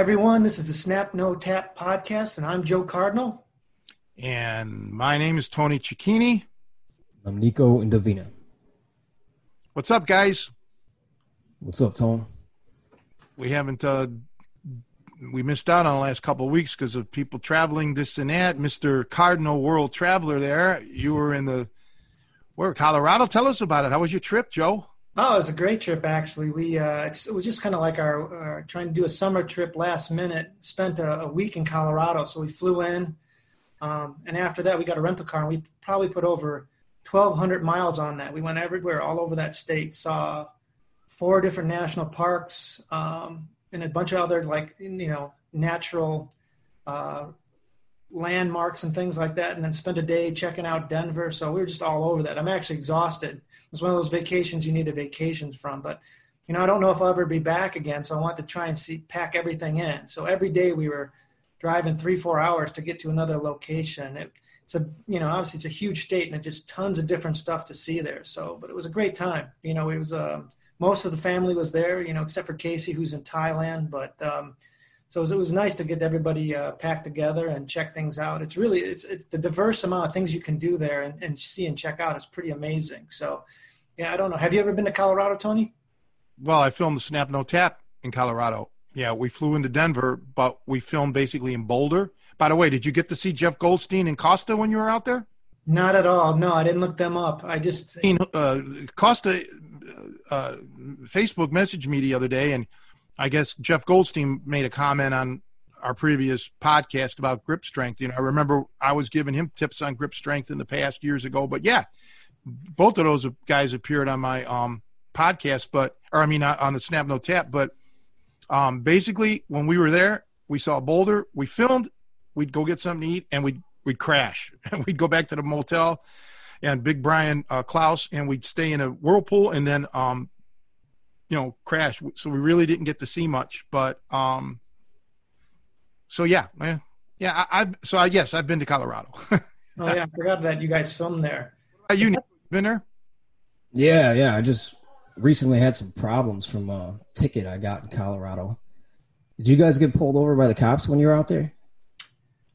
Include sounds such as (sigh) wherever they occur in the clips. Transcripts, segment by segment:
Hi, everyone. This is the Snap No Tap podcast, and I'm Joe Cardinal. And my name is Tony Cecchine. I'm Nico Indovina. What's up, guys? What's up, Tom? We haven't, uh, we missed out on the last couple of weeks because of people traveling this and that. Mr. Cardinal World Traveler there. You were in the, where, Colorado? Tell us about it. How was your trip, Joe? Oh, it was a great trip actually. We uh, it was just kind of like our, our, trying to do a summer trip last minute. Spent a, a week in Colorado, so we flew in, um, and after that we got a rental car, and we probably put over 1,200 miles on that. We went everywhere, all over that state. Saw four different national parks um, and a bunch of other like you know natural uh, landmarks and things like that, and then spent a day checking out Denver. So we were just all over that. I'm actually exhausted. It's one of those vacations you need a vacation from, but you know I don't know if I'll ever be back again. So I want to try and see pack everything in. So every day we were driving three four hours to get to another location. It, it's a you know obviously it's a huge state and just tons of different stuff to see there. So but it was a great time. You know it was um, most of the family was there. You know except for Casey who's in Thailand, but um, so it was, it was nice to get everybody uh, packed together and check things out. It's really it's, it's the diverse amount of things you can do there and, and see and check out is pretty amazing. So yeah, I don't know. Have you ever been to Colorado, Tony? Well, I filmed the Snap No Tap in Colorado. Yeah, we flew into Denver, but we filmed basically in Boulder. By the way, did you get to see Jeff Goldstein and Costa when you were out there? Not at all. No, I didn't look them up. I just uh, Costa uh, Facebook messaged me the other day, and I guess Jeff Goldstein made a comment on our previous podcast about grip strength. You know, I remember I was giving him tips on grip strength in the past years ago. But yeah, both of those guys appeared on my um, podcast, but or I mean on the Snap No Tap. But um, basically, when we were there, we saw Boulder. We filmed. We'd go get something to eat, and we'd we'd crash. and (laughs) we'd go back to the motel and Big Brian uh, Klaus, and we'd stay in a whirlpool, and then um, you know crash. So we really didn't get to see much but um so yeah yeah, yeah I, have so i yes i've been to colorado. (laughs) Oh yeah i forgot that you guys filmed there. Are you been there? Yeah yeah i just recently had some problems from a ticket i got in colorado. Did you guys get pulled over by the cops when you were out there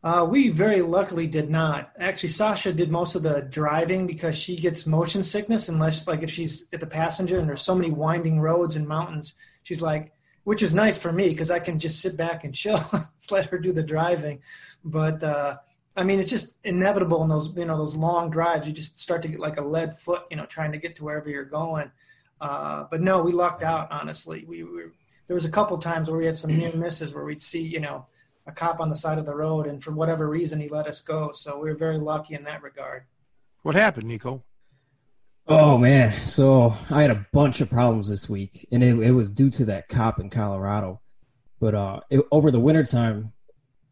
uh, we very luckily did not. Actually, Sasha did most of the driving because she gets motion sickness unless, like, if she's at the passenger and there's so many winding roads and mountains, she's like, which is nice for me because I can just sit back and chill, (laughs) let her do the driving. But uh, I mean, it's just inevitable in those, you know, those long drives. You just start to get like a lead foot, you know, trying to get to wherever you're going. Uh, but no, we lucked out. Honestly, we were. There was a couple times where we had some near misses where we'd see, you know a cop on the side of the road, and for whatever reason, he let us go. So we are very lucky in that regard. What happened, Nico? Oh man, so I had a bunch of problems this week, and it, it was due to that cop in Colorado. But uh, it, over the wintertime,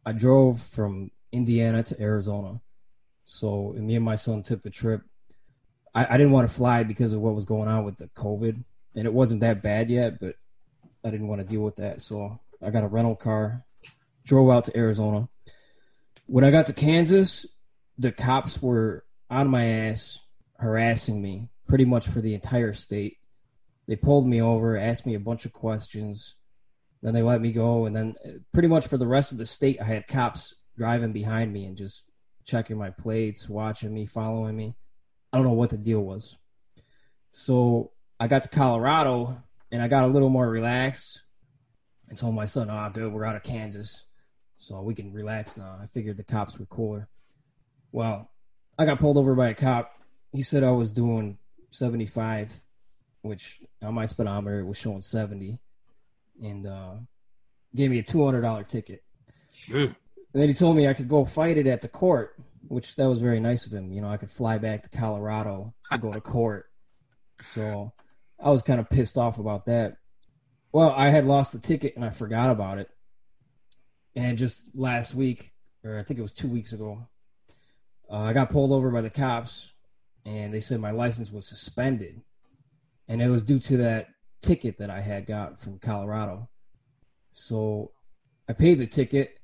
I drove from Indiana to Arizona. So me and my son took the trip. I, I didn't want to fly because of what was going on with the COVID, and it wasn't that bad yet, but I didn't want to deal with that. So I got a rental car drove out to Arizona. When I got to Kansas, the cops were on my ass, harassing me pretty much for the entire state. They pulled me over, asked me a bunch of questions, then they let me go, and then uh, pretty much for the rest of the state, I had cops driving behind me and just checking my plates, watching me, following me. I don't know what the deal was. So I got to Colorado and I got a little more relaxed and told my son, "Oh, good, we're out of Kansas." So we can relax now. I figured the cops were cooler. Well, I got pulled over by a cop. He said I was doing 75, which on my speedometer was showing 70, and uh, gave me a $200 ticket. And then he told me I could go fight it at the court, which that was very nice of him. You know, I could fly back to Colorado to go to (laughs) court. So I was kind of pissed off about that. Well, I had lost the ticket and I forgot about it. And just last week, or I think it was two weeks ago, uh, I got pulled over by the cops, and they said my license was suspended, and it was due to that ticket that I had got from Colorado. So I paid the ticket,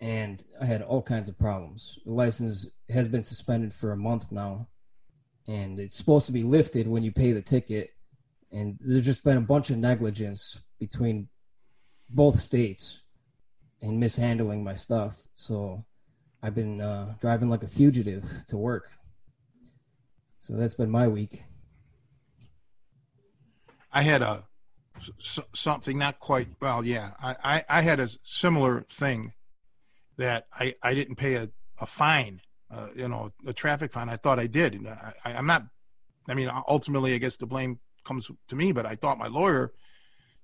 and I had all kinds of problems. The license has been suspended for a month now, and it's supposed to be lifted when you pay the ticket. And there's just been a bunch of negligence between both states and mishandling my stuff. So I've been uh, driving like a fugitive to work. So that's been my week. I had a something not quite well. Yeah, I, I, I had a similar thing that I, I didn't pay a, a fine, uh, you know, a traffic fine. I thought I did. I, I'm not. I mean, ultimately, I guess the blame comes to me, but I thought my lawyer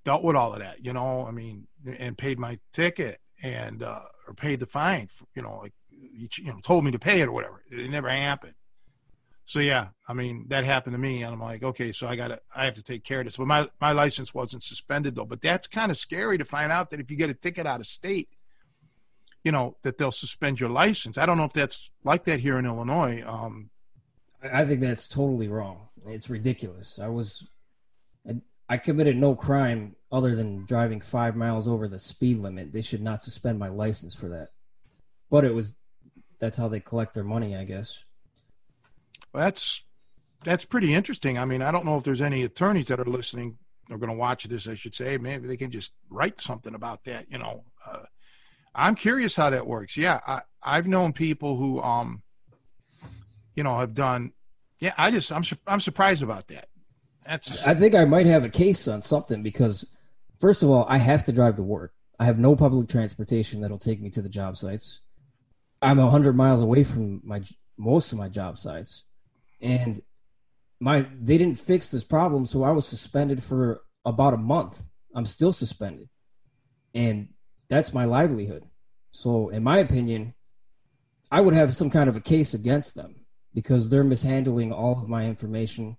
dealt with all of that, you know. I mean, and paid my ticket and uh, or paid the fine, for, you know, like you know, told me to pay it or whatever. It never happened. So yeah, I mean that happened to me, and I'm like, okay, so I got to, I have to take care of this. But my my license wasn't suspended though. But that's kind of scary to find out that if you get a ticket out of state, you know, that they'll suspend your license. I don't know if that's like that here in Illinois. Um, I think that's totally wrong. It's ridiculous. I was, I committed no crime other than driving five miles over the speed limit. They should not suspend my license for that. But it was, that's how they collect their money, I guess. Well, that's that's pretty interesting. I mean, I don't know if there's any attorneys that are listening or going to watch this. I should say maybe they can just write something about that. You know, uh, I'm curious how that works. Yeah, I, I've known people who, um, you know, have done. Yeah, I just I'm I'm surprised about that. That's. I think I might have a case on something because, first of all, I have to drive to work. I have no public transportation that'll take me to the job sites. I'm hundred miles away from my most of my job sites, and my they didn't fix this problem, so I was suspended for about a month. I'm still suspended, and that's my livelihood. So, in my opinion, I would have some kind of a case against them because they're mishandling all of my information,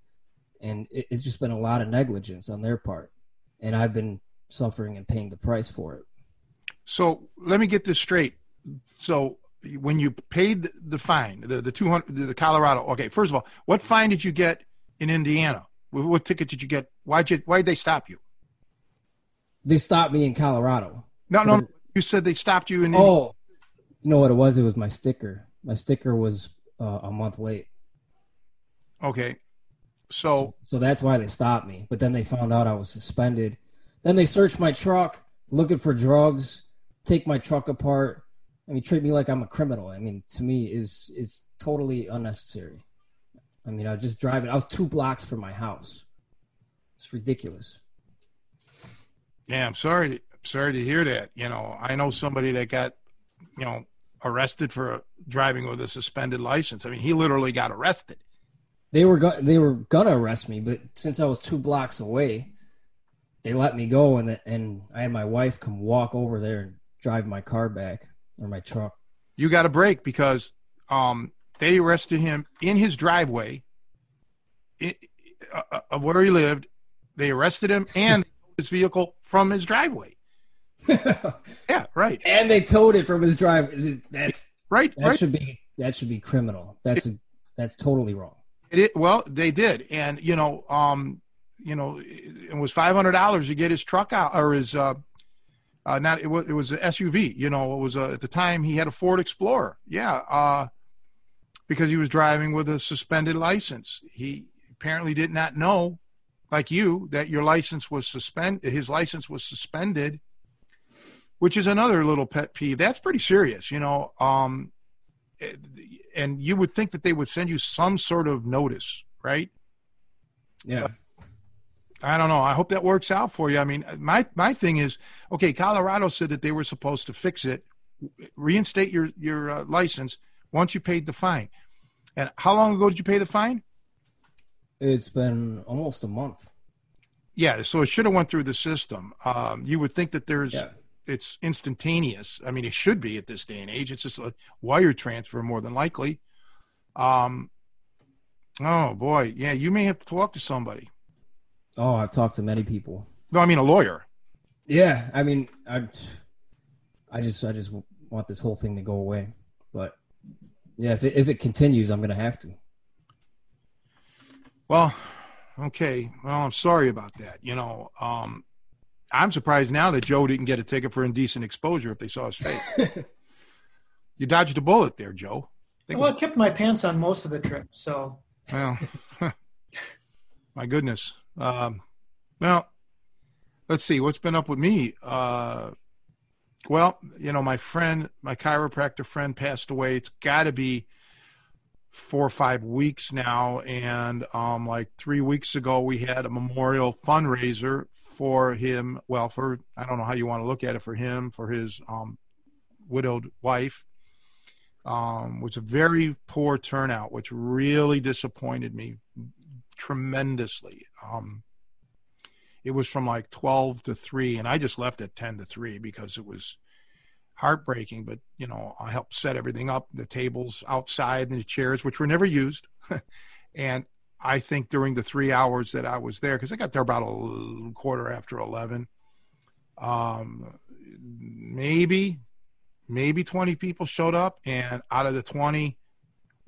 and it's just been a lot of negligence on their part, and I've been suffering and paying the price for it. So let me get this straight. So when you paid the fine, the the two hundred, the Colorado. Okay, first of all, what fine did you get in Indiana? What ticket did you get? Why'd you why'd they stop you? They stopped me in Colorado. No, no, you said they stopped you in. Oh, you know what it was? It was my sticker. My sticker was uh, a month late. Okay, so, so so that's why they stopped me. But then they found out I was suspended. Then they search my truck, looking for drugs, take my truck apart. I mean, treat me like I'm a criminal. I mean, to me, is is totally unnecessary. I mean, I was just driving. I was two blocks from my house. It's ridiculous. Yeah, I'm sorry I'm sorry to hear that. You know, I know somebody that got, you know, arrested for driving with a suspended license. I mean, he literally got arrested. They were go- they were gonna arrest me, but since I was two blocks away, they let me go, and the, and I had my wife come walk over there and drive my car back or my truck. You got a break because um, they arrested him in his driveway it, uh, uh, of where he lived. They arrested him and his vehicle from his driveway. (laughs) yeah, right. And they towed it from his drive. That's right. That right. should be that should be criminal. That's a, that's totally wrong. It, well, they did, and you know, um, you know, it was five hundred dollars to get his truck out or his. Uh, uh, not it was it was an SUV. You know, it was a, at the time he had a Ford Explorer. Yeah, uh, because he was driving with a suspended license. He apparently did not know, like you, that your license was suspended. His license was suspended which is another little pet peeve. That's pretty serious, you know. Um, and you would think that they would send you some sort of notice, right? Yeah. I don't know. I hope that works out for you. I mean, my my thing is, okay. Colorado said that they were supposed to fix it, reinstate your your uh, license once you paid the fine. And how long ago did you pay the fine? It's been almost a month. Yeah, so it should have went through the system. Um, you would think that there's yeah it's instantaneous. I mean, it should be at this day and age. It's just a wire transfer more than likely. Um, oh boy, yeah, you may have to talk to somebody. Oh, I've talked to many people. No, I mean a lawyer. Yeah, I mean, I, I just, I just want this whole thing to go away. But yeah, if it, if it continues, I'm gonna have to. Well, okay. Well, I'm sorry about that. You know, um, I'm surprised now that Joe didn't get a ticket for indecent exposure if they saw his face. (laughs) you dodged a bullet there, Joe. Think well, I kept my pants on most of the trip, so. Well, (laughs) my goodness. Um, well, let's see what's been up with me. Uh, Well, you know, my friend, my chiropractor friend passed away. It's got to be four or five weeks now. And um, like three weeks ago, we had a memorial fundraiser for him. Well, for, I don't know how you want to look at it for him, for his um, widowed wife. Um, was a very poor turnout, which really disappointed me tremendously. Um, it was from like 12 to 3 and i just left at 10 to 3 because it was heartbreaking but you know i helped set everything up the tables outside and the chairs which were never used (laughs) and i think during the three hours that i was there because i got there about a quarter after 11 um, maybe maybe 20 people showed up and out of the 20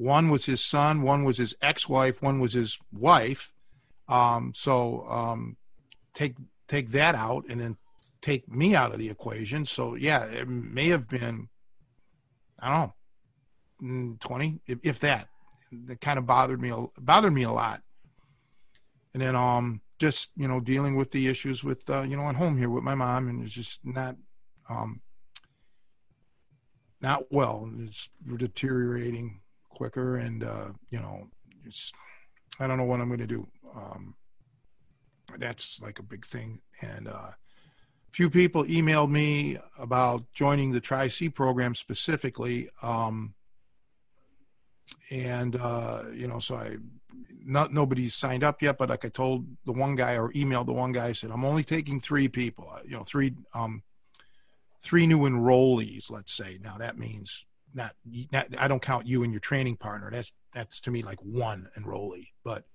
one was his son one was his ex-wife one was his wife um, so um, take take that out and then take me out of the equation. So yeah, it may have been I don't know mm, twenty, if, if that. That kind of bothered me bothered me a lot. And then um just you know dealing with the issues with uh, you know at home here with my mom and it's just not um not well. It's deteriorating quicker and uh you know it's I don't know what I'm going to do. Um, that's like a big thing. And uh, few people emailed me about joining the Tri C program specifically. Um, and uh, you know, so I not nobody's signed up yet, but like I told the one guy or emailed the one guy, I said I'm only taking three people. Uh, you know, three um, three new enrollees. Let's say now that means not, not I don't count you and your training partner. That's that's to me like one enrollee, but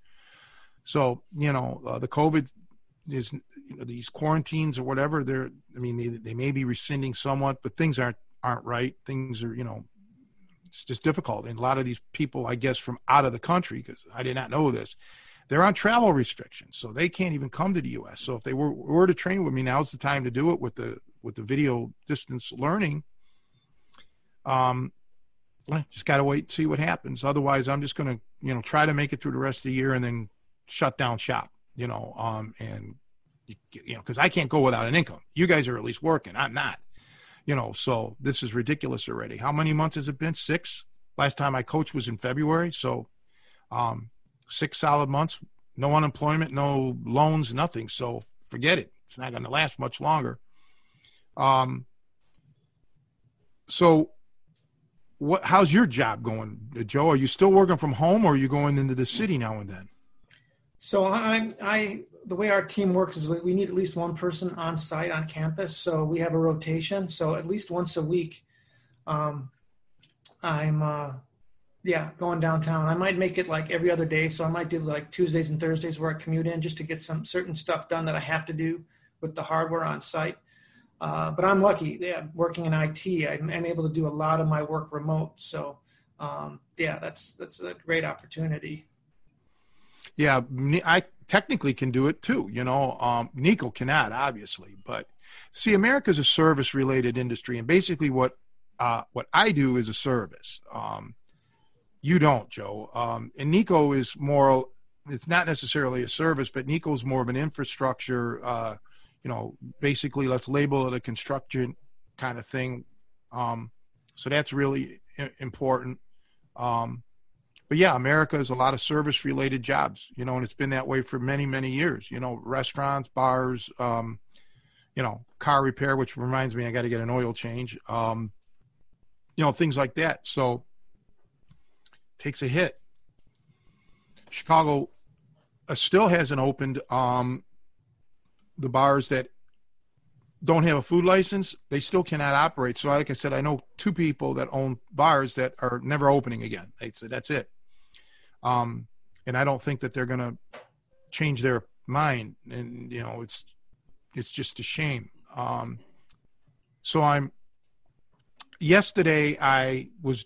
so you know, uh, the COVID is you know these quarantines or whatever. They're I mean they they may be rescinding somewhat, but things aren't aren't right. Things are you know it's just difficult. And a lot of these people, I guess, from out of the country, because I did not know this, they're on travel restrictions, so they can't even come to the U.S. So if they were were to train with me, now's the time to do it with the with the video distance learning. Um, just got to wait and see what happens. Otherwise, I'm just going to you know try to make it through the rest of the year and then shut down shop, you know, um, and you know, because I can't go without an income. You guys are at least working. I'm not, you know. So this is ridiculous already. How many months has it been? Six. Last time I coached was in February. So um, six solid months. No unemployment, no loans, nothing. So forget it. It's not going to last much longer. Um. So what? How's your job going, Joe? Are you still working from home, or are you going into the city now and then? So I'm. I, the way our team works is we need at least one person on site on campus. So we have a rotation. So at least once a week, um, I'm, uh, yeah, going downtown. I might make it like every other day. So I might do like Tuesdays and Thursdays where I commute in just to get some certain stuff done that I have to do with the hardware on site. Uh, but I'm lucky. Yeah, working in IT, I'm, I'm, able to do a lot of my work remote. So um, yeah, that's that's a great opportunity. Yeah, I technically can do it too. You know, um, Nico cannot, obviously, but see, America is a service-related industry, and basically, what uh, what I do is a service. Um, you don't, Joe. Um, and Nico is more. It's not necessarily a service, but Nico is more of an infrastructure. Uh, you know, basically, let's label it a construction kind of thing. Um, so that's really important. Um, but yeah, America is a lot of service related jobs, you know, and it's been that way for many, many years. You know, restaurants, bars, um, you know, car repair, which reminds me, I got to get an oil change. Um, you know, things like that. So takes a hit. Chicago uh, still hasn't opened. Um, the bars that don't have a food license, they still cannot operate. So, like I said, I know two people that own bars that are never opening again. They said that's it. Um, and I don't think that they're going to change their mind. And you know, it's it's just a shame. Um, so I'm. Yesterday, I was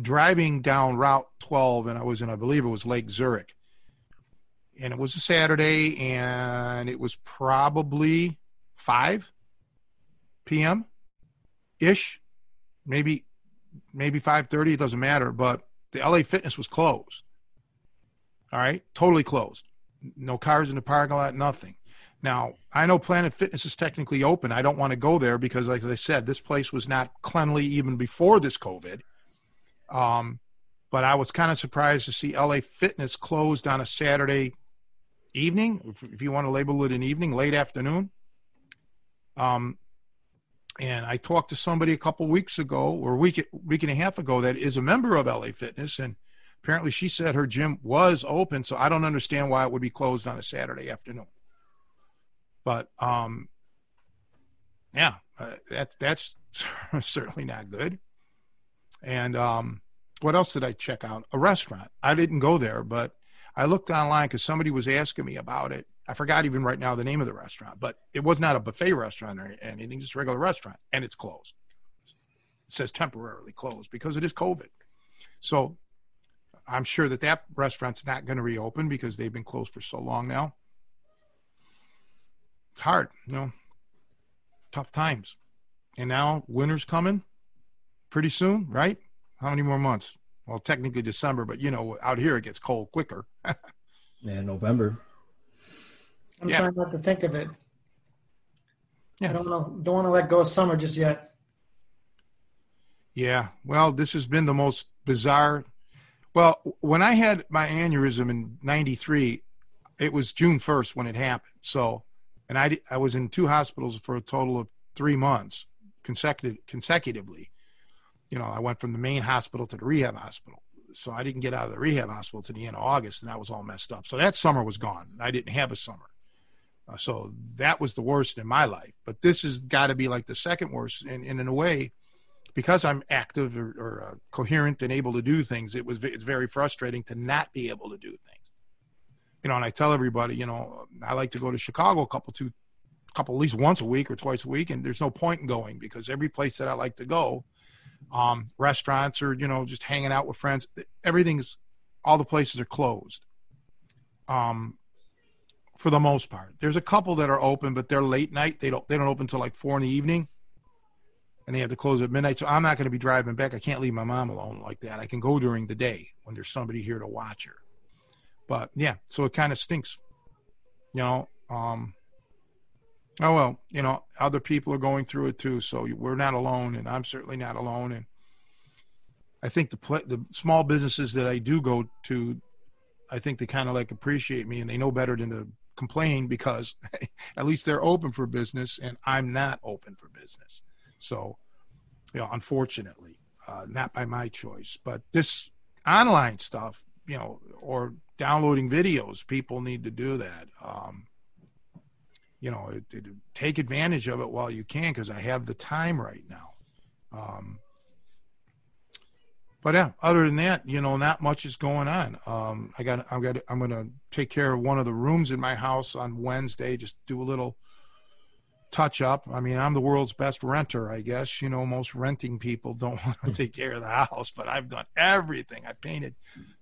driving down Route 12, and I was in, I believe it was Lake Zurich, and it was a Saturday, and it was probably five p.m. ish, maybe maybe five thirty. It doesn't matter, but the LA Fitness was closed. All right, totally closed. No cars in the parking lot, nothing. Now, I know Planet Fitness is technically open. I don't want to go there because, like I said, this place was not cleanly even before this COVID. Um, but I was kind of surprised to see LA Fitness closed on a Saturday evening, if, you want to label it an evening, late afternoon. Um, and I talked to somebody a couple weeks ago or week week and a half ago that is a member of LA Fitness, and apparently she said her gym was open. So I don't understand why it would be closed on a Saturday afternoon. But um, yeah, uh, that's that's (laughs) certainly not good. And um, what else did I check out? A restaurant. I didn't go there, but I looked online because somebody was asking me about it. I forgot even right now the name of the restaurant, but it was not a buffet restaurant or anything, just a regular restaurant, and it's closed. It says temporarily closed because it is COVID. So I'm sure that that restaurant's not going to reopen because they've been closed for so long now. It's hard, you know, tough times. And now winter's coming pretty soon, right? How many more months? Well, technically December, but you know, out here it gets cold quicker. (laughs) yeah, November. I'm yeah. trying not to think of it. Yeah. I don't know. Don't want to let go of summer just yet. Yeah. Well, this has been the most bizarre. Well, when I had my aneurysm in '93, it was June 1st when it happened. So, and I I was in two hospitals for a total of three months consecutive consecutively you know, I went from the main hospital to the rehab hospital. So I didn't get out of the rehab hospital to the end of August, and that was all messed up. So that summer was gone. I didn't have a summer. Uh, so that was the worst in my life. But this has got to be like the second worst. And, and, in a way, because I'm active or, or uh, coherent and able to do things, it was it's very frustrating to not be able to do things. You know, and I tell everybody, you know, I like to go to Chicago a couple two, couple at least once a week or twice a week, and there's no point in going because every place that I like to go um, restaurants or you know just hanging out with friends. Everything's all the places are closed. Um, for the most part, there's a couple that are open, but they're late night. They don't they don't open until like four in the evening, and they have to close at midnight. So I'm not going to be driving back. I can't leave my mom alone like that. I can go during the day when there's somebody here to watch her. But yeah, so it kind of stinks, you know. Um, Oh well, you know, other people are going through it too, so we're not alone, and I'm certainly not alone. And I think the the small businesses that I do go to, I think they kind of like appreciate me, and they know better than to complain because (laughs) at least they're open for business, and I'm not open for business. So, you know, unfortunately, uh, not by my choice, but this online stuff, you know, or downloading videos, people need to do that. Um, you know, it, it, take advantage of it while you can because I have the time right now. Um, but yeah, other than that, you know, not much is going on. Um, I got, I got, I'm to take care of one of the rooms in my house on Wednesday. Just do a little touch up. I mean, I'm the world's best renter, I guess. You know, most renting people don't (laughs) want to take care of the house, but I've done everything. I painted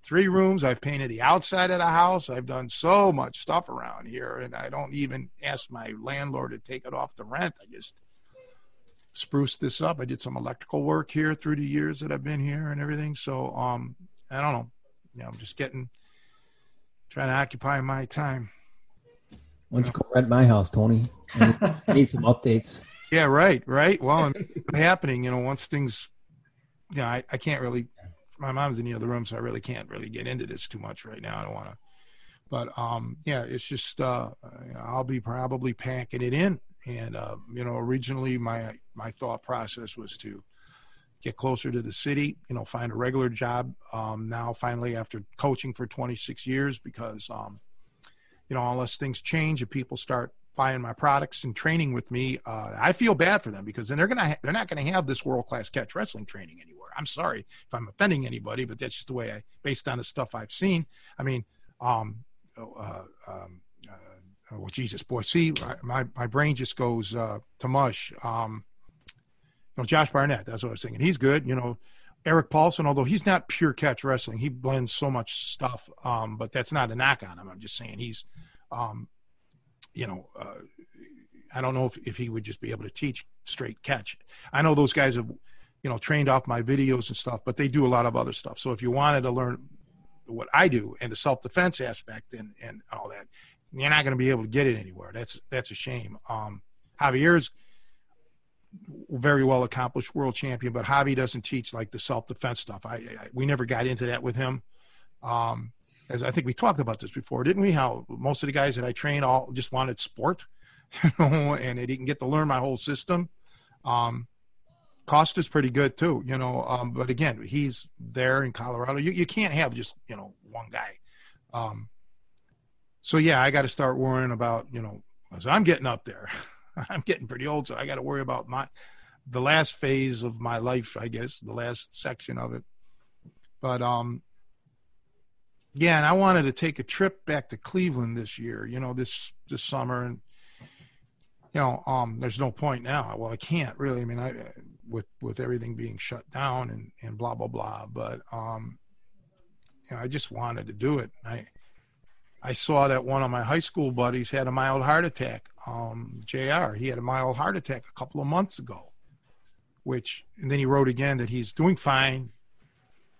three rooms. I've painted the outside of the house. I've done so much stuff around here, and I don't even ask my landlord to take it off the rent. I just spruce this up. I did some electrical work here through the years that I've been here and everything. So, um, I don't know. You know, I'm just getting trying to occupy my time. Why don't you go rent my house, Tony? I need some updates. (laughs) Yeah, right, right. Well, what's happening, you know, once things, you know, I, I can't really, my mom's in the other room, so I really can't really get into this too much right now. I don't want to, but um, yeah, it's just, uh, I'll be probably packing it in. And, uh, you know, originally my, my thought process was to get closer to the city, you know, find a regular job. Um, now, finally, after coaching for 26 years, because, um, you know, unless things change and people start buying my products and training with me, uh, I feel bad for them because then they're gonna ha- they're not gonna have this world class catch wrestling training anywhere. I'm sorry if I'm offending anybody, but that's just the way I, based on the stuff I've seen. I mean, um, oh, uh, um, uh, oh, well, Jesus, boy, see, my my brain just goes uh, to mush. Um, you know, Josh Barnett, that's what I was thinking. He's good, you know. Erik Paulson, although he's not pure catch wrestling, he blends so much stuff. Um, but that's not a knock on him. I'm just saying he's, um, you know, uh, I don't know if, if he would just be able to teach straight catch. I know those guys have, you know, trained off my videos and stuff, but they do a lot of other stuff. So if you wanted to learn what I do and the self defense aspect and, and all that, you're not going to be able to get it anywhere. That's that's a shame. Um, Javier's very well accomplished world champion, but Javi doesn't teach like the self defense stuff. I, I, we never got into that with him. Um, as I think we talked about this before, didn't we? How most of the guys that I train all just wanted sport, (laughs) you know, and they didn't get to learn my whole system. Um, Costa's pretty good too, you know. Um, but again, he's there in Colorado. You you can't have just you know one guy. Um, so yeah, I got to start worrying about you know. So I'm getting up there. (laughs) (laughs) I'm getting pretty old, so I got to worry about my the last phase of my life, I guess, the last section of it. But um, yeah, and I wanted to take a trip back to Cleveland this year. You know, this this summer, and you know, um, there's no point now. Well, I can't really. I mean, I with with everything being shut down and and blah blah blah. But um, you know, I just wanted to do it. I I saw that one of my high school buddies had a mild heart attack. Um, Jr. He had a mild heart attack a couple of months ago, which and then he wrote again that he's doing fine.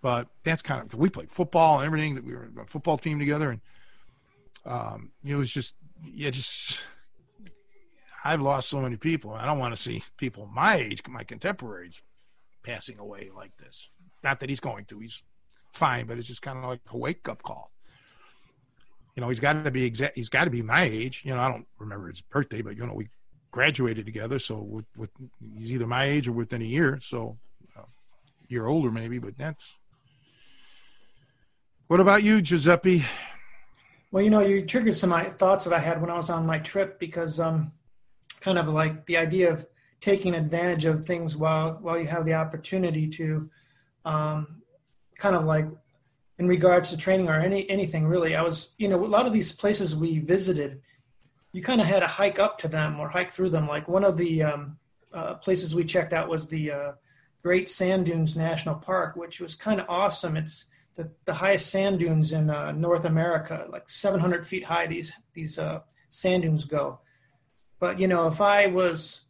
But that's kind of we played football and everything. That we were a football team together, and um, it was just yeah, just I've lost so many people. I don't want to see people my age, my contemporaries, passing away like this. Not that he's going to. He's fine, but it's just kind of like a wake up call. You know, he's got to be exact. He's got to be my age. You know, I don't remember his birthday, but you know, we graduated together. So with, with he's either my age or within a year. So uh, year older maybe, but that's. What about you, Giuseppe? Well, you know, you triggered some thoughts that I had when I was on my trip because um, kind of like the idea of taking advantage of things while while you have the opportunity to um, kind of like in regards to training or any anything really. I was you know a lot of these places we visited you kind of had to hike up to them or hike through them. Like one of the um, uh, places we checked out was the uh, great sand dunes national park which was kind of awesome. It's the, the highest sand dunes in uh, north america like 700 feet high these these uh, sand dunes go. But, you know, if I was,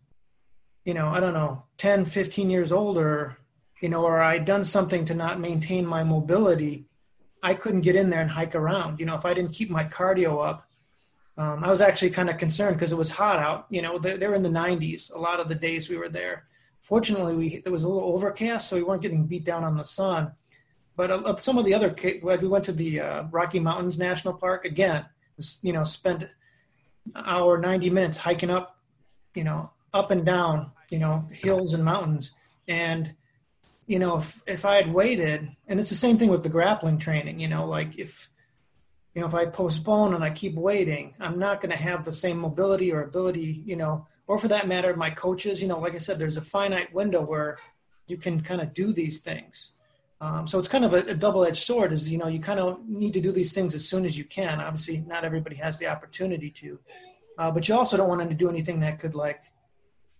you know, I don't know, 10, 15 years older, you know, or I'd done something to not maintain my mobility, I couldn't get in there and hike around. You know, if I didn't keep my cardio up, um, I was actually kind of concerned because it was hot out. You know, they, they, were in the 90s a lot of the days we were there. Fortunately, we it was a little overcast, so we weren't getting beat down on the sun. But uh, some of the other, like we went to the uh, Rocky Mountains National Park again. You know, spent hour, 90 minutes hiking up, you know, up and down, you know, hills and mountains. And, you know, if, if I had waited, and it's the same thing with the grappling training, you know, like if, you know, if I postpone and I keep waiting, I'm not going to have the same mobility or ability, you know, or for that matter, my coaches, you know, like I said, there's a finite window where you can kind of do these things. Um, so it's kind of a, a, double-edged sword. Is you know you kind of need to do these things as soon as you can. Obviously, not everybody has the opportunity to, uh, but you also don't want to do anything that could like,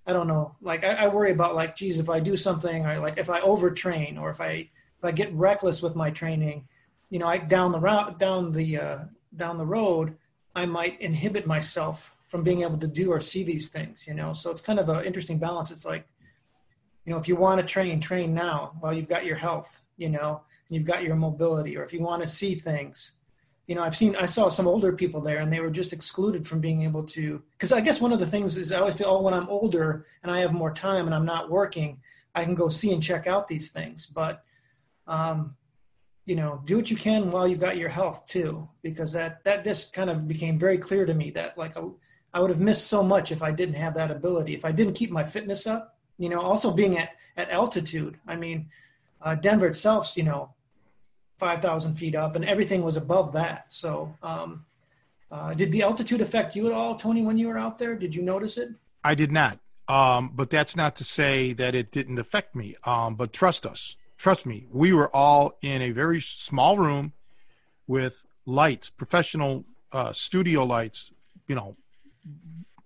I don't know, like I, I, worry about like, geez, if I do something or like if I overtrain or if I if I get reckless with my training, you know, I down the route down the uh, down the road, I might inhibit myself from being able to do or see these things. You know, so it's kind of an interesting balance. It's like, you know, if you want to train, train now while you've got your health you know, and you've got your mobility, or if you want to see things. You know, I've seen, I saw some older people there and they were just excluded from being able to, because I guess one of the things is I always feel, oh, when I'm older and I have more time and I'm not working, I can go see and check out these things. But, um, you know, do what you can while you've got your health too, because that, that just kind of became very clear to me that like a, I would have missed so much if I didn't have that ability. If I didn't keep my fitness up, you know, also being at, at altitude. I mean, uh, Denver itself's, you know, 5,000 feet up, and everything was above that. So, um, uh, did the altitude affect you at all, Tony, when you were out there? Did you notice it? I did not. Um, but that's not to say that it didn't affect me. Um, but trust us, trust me, we were all in a very small room with lights, professional uh, studio lights, you know,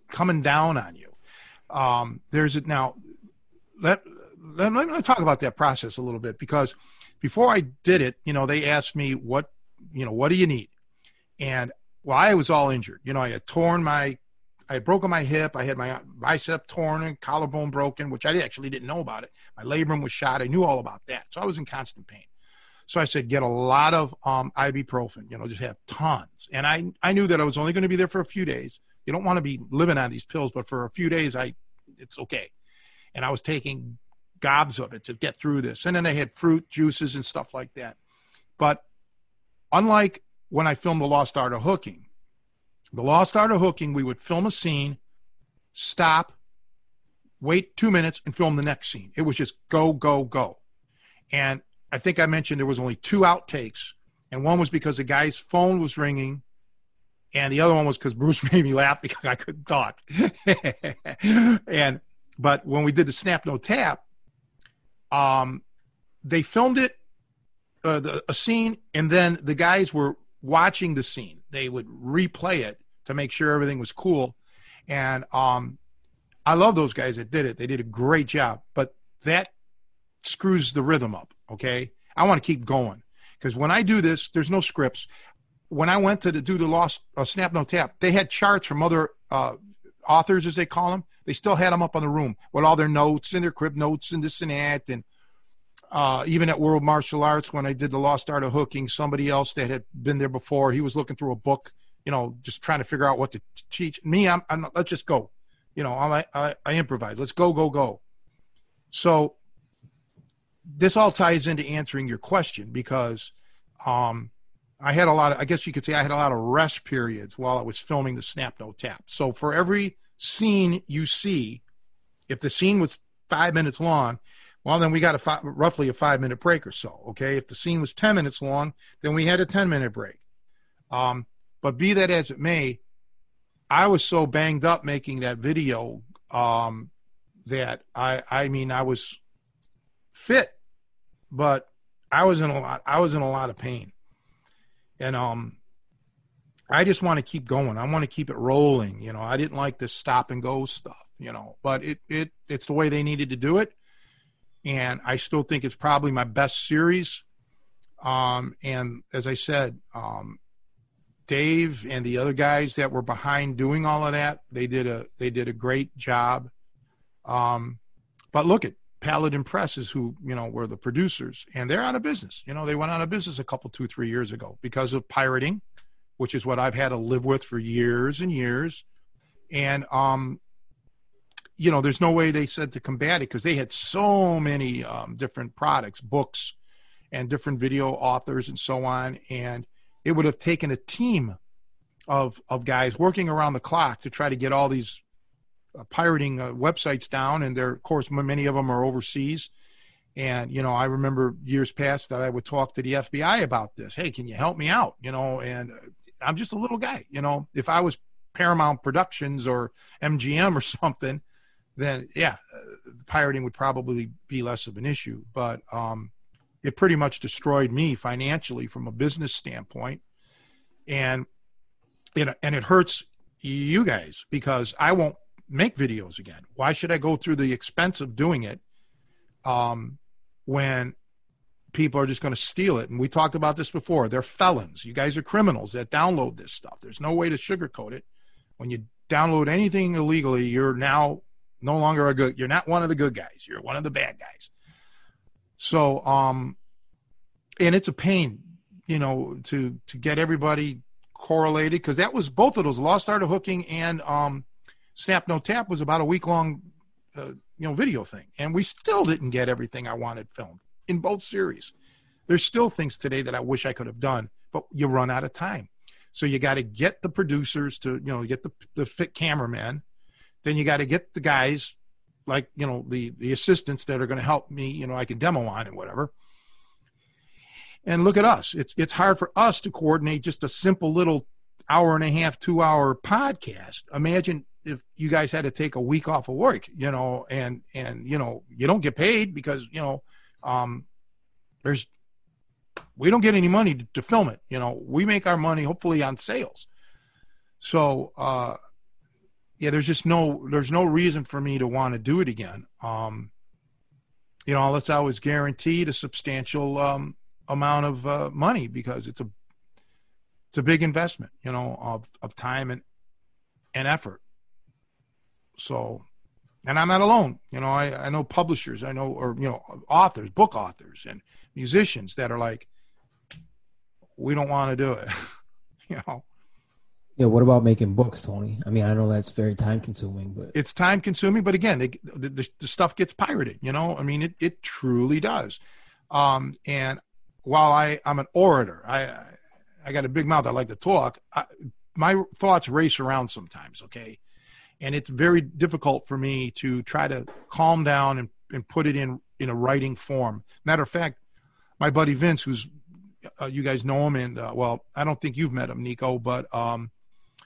coming down on you. Um, there's it now. Let let, let me talk about that process a little bit because before I did it, you know, they asked me what, you know, what do you need? And well, I was all injured. You know, I had torn my, I had broken my hip. I had my bicep torn and collarbone broken, which I actually didn't know about it. My labrum was shot. I knew all about that. So I was in constant pain. So I said, get a lot of um, ibuprofen, you know, just have tons. And I, I knew that I was only going to be there for a few days. You don't want to be living on these pills, but for a few days, I, it's okay. And I was taking gobs of it to get through this. And then I had fruit juices and stuff like that. But unlike when I filmed The Lost Art of Hooking, The Lost Art of Hooking, we would film a scene, stop, wait two minutes, and film the next scene. It was just go, go, go. And I think I mentioned there was only two outtakes, and one was because the guy's phone was ringing, and the other one was because Bruce (laughs) made me laugh because I couldn't talk. (laughs) and but when we did the snap no tap, um, they filmed it, uh, the, a scene, and then the guys were watching the scene. They would replay it to make sure everything was cool, and um, I love those guys that did it. They did a great job, but that screws the rhythm up. Okay. I want to keep going because when I do this, there's no scripts. When I went to the, do the Lost uh, Snap No Tap, they had charts from other uh, authors, as they call them. They still had them up on the room with all their notes and their crib notes and this and that. And uh, even at World Martial Arts, when I did the Lost Art of Hooking, somebody else that had been there before, he was looking through a book, you know, just trying to figure out what to teach. Me, I'm, I'm let's just go. You know, I, I, I improvise. Let's go, go, go. So this all ties into answering your question because um, I had a lot of, I guess you could say I had a lot of rest periods while I was filming the Snap No Tap. So for every scene you see, if the scene was five minutes long, well, then we got a roughly a five minute break or so. Okay. If the scene was 10 minutes long, then we had a 10 minute break. Um, but be that as it may, I was so banged up making that video um, that I, I mean, I was fit, but I was in a lot. I was in a lot of pain, and um, I just want to keep going. I want to keep it rolling. You know, I didn't like this stop and go stuff. You know, but it it it's the way they needed to do it, and I still think it's probably my best series. Um, and as I said, um, Dave and the other guys that were behind doing all of that, they did a they did a great job. Um, but look at Paladin Presses, who you know were the producers, and they're out of business. You know, they went out of business a couple, two, three years ago because of pirating, which is what I've had to live with for years and years. And um, you know, there's no way they said to combat it because they had so many um, different products, books, and different video authors and so on, and it would have taken a team of of guys working around the clock to try to get all these uh, pirating uh, websites down, and there, of course, many of them are overseas. And you know, I remember years past that I would talk to the FBI about this. Hey, can you help me out? You know, and I'm just a little guy. You know, if I was Paramount Productions or MGM or (laughs) something, then yeah, uh, pirating would probably be less of an issue. But um, it pretty much destroyed me financially from a business standpoint, and know, and it hurts you guys because I won't make videos again. Why should I go through the expense of doing it um, when people are just going to steal it? And we talked about this before. They're felons. You guys are criminals that download this stuff. There's no way to sugarcoat it. When you download anything illegally, you're now no longer a good. You're not one of the good guys. You're one of the bad guys. So, um, and it's a pain, you know, to to get everybody correlated because that was both of those lost art of hooking and um Snap No Tap was about a week long, uh, you know, video thing, and we still didn't get everything I wanted filmed in both series. There's still things today that I wish I could have done, but you run out of time. So you got to get the producers to, you know, get the the fit cameraman. Then you got to get the guys, like you know, the the assistants that are going to help me. You know, I can demo on and whatever. And look at us. It's it's hard for us to coordinate just a simple little hour and a half, two hour podcast. Imagine if you guys had to take a week off of work, you know, and and you know you don't get paid because you know um, there's we don't get any money to, to, film it. You know, we make our money hopefully on sales. So uh, yeah, there's just no there's no reason for me to want to do it again. Um, you know, unless I was guaranteed a substantial um, amount of uh, money because it's a it's a big investment, you know, of of time and and effort. So, and I'm not alone. You know, I, I know publishers, I know, or, you know, authors, book authors and musicians that are like, we don't want to do it. (laughs) you know. Yeah, what about making books, Tony? I mean, I know that's very time consuming, but it's time consuming. But again, they, the, the, the stuff gets pirated. You know, I mean, it it truly does. Um, and while I I'm an orator, I I got a big mouth. I like to talk. I, my thoughts race around sometimes. Okay, and it's very difficult for me to try to calm down and, and put it in in a writing form. Matter of fact, my buddy Vince, who's uh, you guys know him, and uh, well, I don't think you've met him, Nico, but um,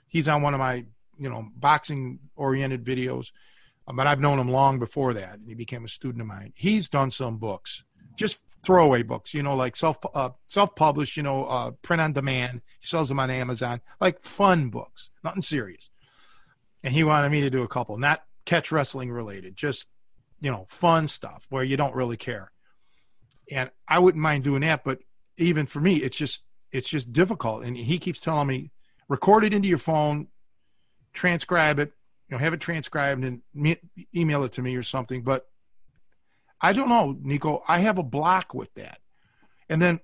he's on one of my you know boxing oriented videos uh, but i've known him long before that and he became a student of mine. He's done some books just throwaway books you know like self uh, self published you know uh, print on demand. He sells them on amazon like fun books nothing serious and he wanted me to do a couple not catch wrestling related just you know fun stuff where you don't really care and i wouldn't mind doing that but even for me it's just it's just difficult and he keeps telling me record it into your phone, transcribe it, you know, have it transcribed and me- email it to me or something. But I don't know, Nico. I have a block with that. And then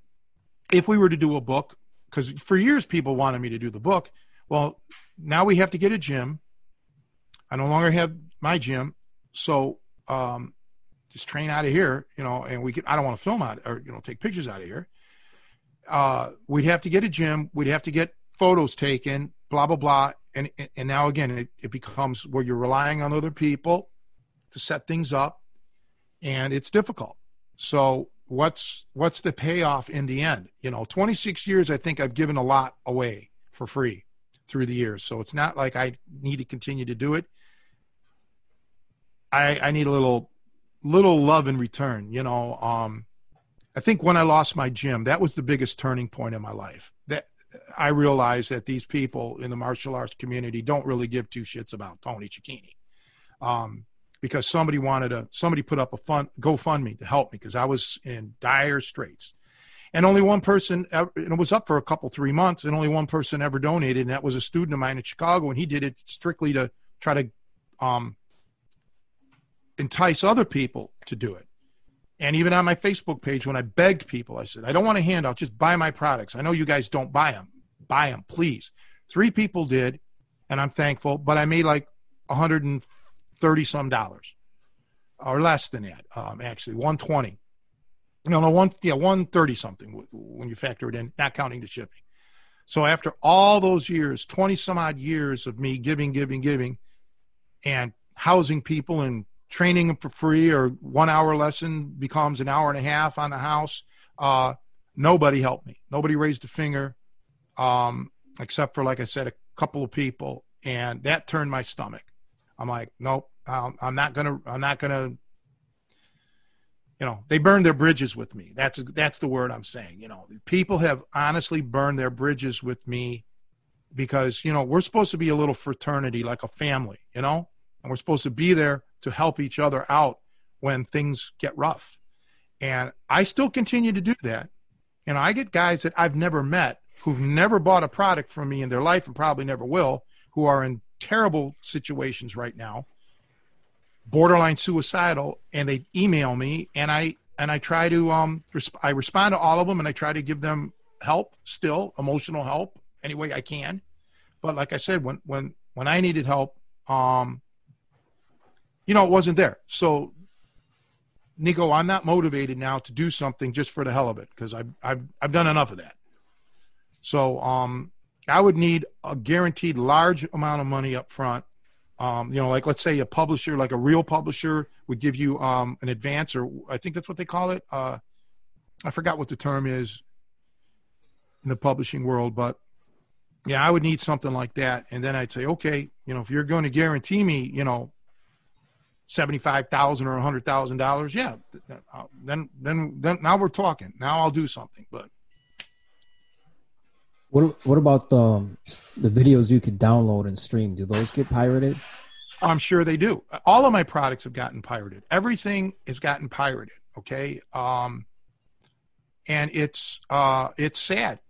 if we were to do a book, because for years people wanted me to do the book. Well, now we have to get a gym. I no longer have my gym, so um, just train out of here, you know. And we could. I don't want to film out or you know take pictures out of here. Uh, we'd have to get a gym. We'd have to get photos taken, blah blah blah, and and now again it, it becomes where you're relying on other people to set things up, and it's difficult. So what's what's the payoff in the end? You know, 26 years, I think I've given a lot away for free through the years. So it's not like I need to continue to do it. I I need a little little love in return. You know, um, I think when I lost my gym, that was the biggest turning point in my life. That I realized that these people in the martial arts community don't really give two shits about Tony Cecchine. Um, because somebody wanted to, somebody put up a fund, GoFundMe to help me because I was in dire straits. And only one person, and it was up for a couple, three months, and only one person ever donated, and that was a student of mine in Chicago, and he did it strictly to try to um, entice other people to do it. And even on my Facebook page, when I begged people, I said, I don't want a handout, just buy my products. I know you guys don't buy them. Buy them, please. Three people did, and I'm thankful, but I made like 130 some dollars or less than that, um, actually, 120. No, no, one, yeah, 130 something when you factor it in, not counting the shipping. So after all those years, 20 some odd years of me giving, giving, giving, and housing people and training for free or one hour lesson becomes an hour and a half on the house. Uh, nobody helped me. Nobody raised a finger, um, except for, like I said, a couple of people. And that turned my stomach. I'm like, nope, um, I'm not going to, I'm not going to, you know, they burned their bridges with me. That's, that's the word I'm saying. You know, people have honestly burned their bridges with me because, you know, we're supposed to be a little fraternity, like a family, you know, and we're supposed to be there to help each other out when things get rough. And I still continue to do that. And I get guys that I've never met who've never bought a product from me in their life and probably never will, who are in terrible situations right now, borderline suicidal, and they email me and I and I try to um resp- I respond to all of them and I try to give them help still, emotional help any way I can. But like I said, when when when I needed help, um, you know, it wasn't there. So, Nico, I'm not motivated now to do something just for the hell of it because I've, I've, I've done enough of that. So, um, I would need a guaranteed large amount of money up front. Um, you know, like let's say a publisher, like a real publisher, would give you um, an advance, or I think that's what they call it. Uh, I forgot what the term is in the publishing world, but yeah, I would need something like that. And then I'd say, okay, you know, if you're going to guarantee me, you know, seventy-five thousand or a hundred thousand dollars, yeah, uh, then then then now we're talking. Now I'll do something. But what what about the the videos you could download and stream? Do those get pirated? I'm sure they do. All of my products have gotten pirated. Everything has gotten pirated. Okay, um, and it's uh, it's sad,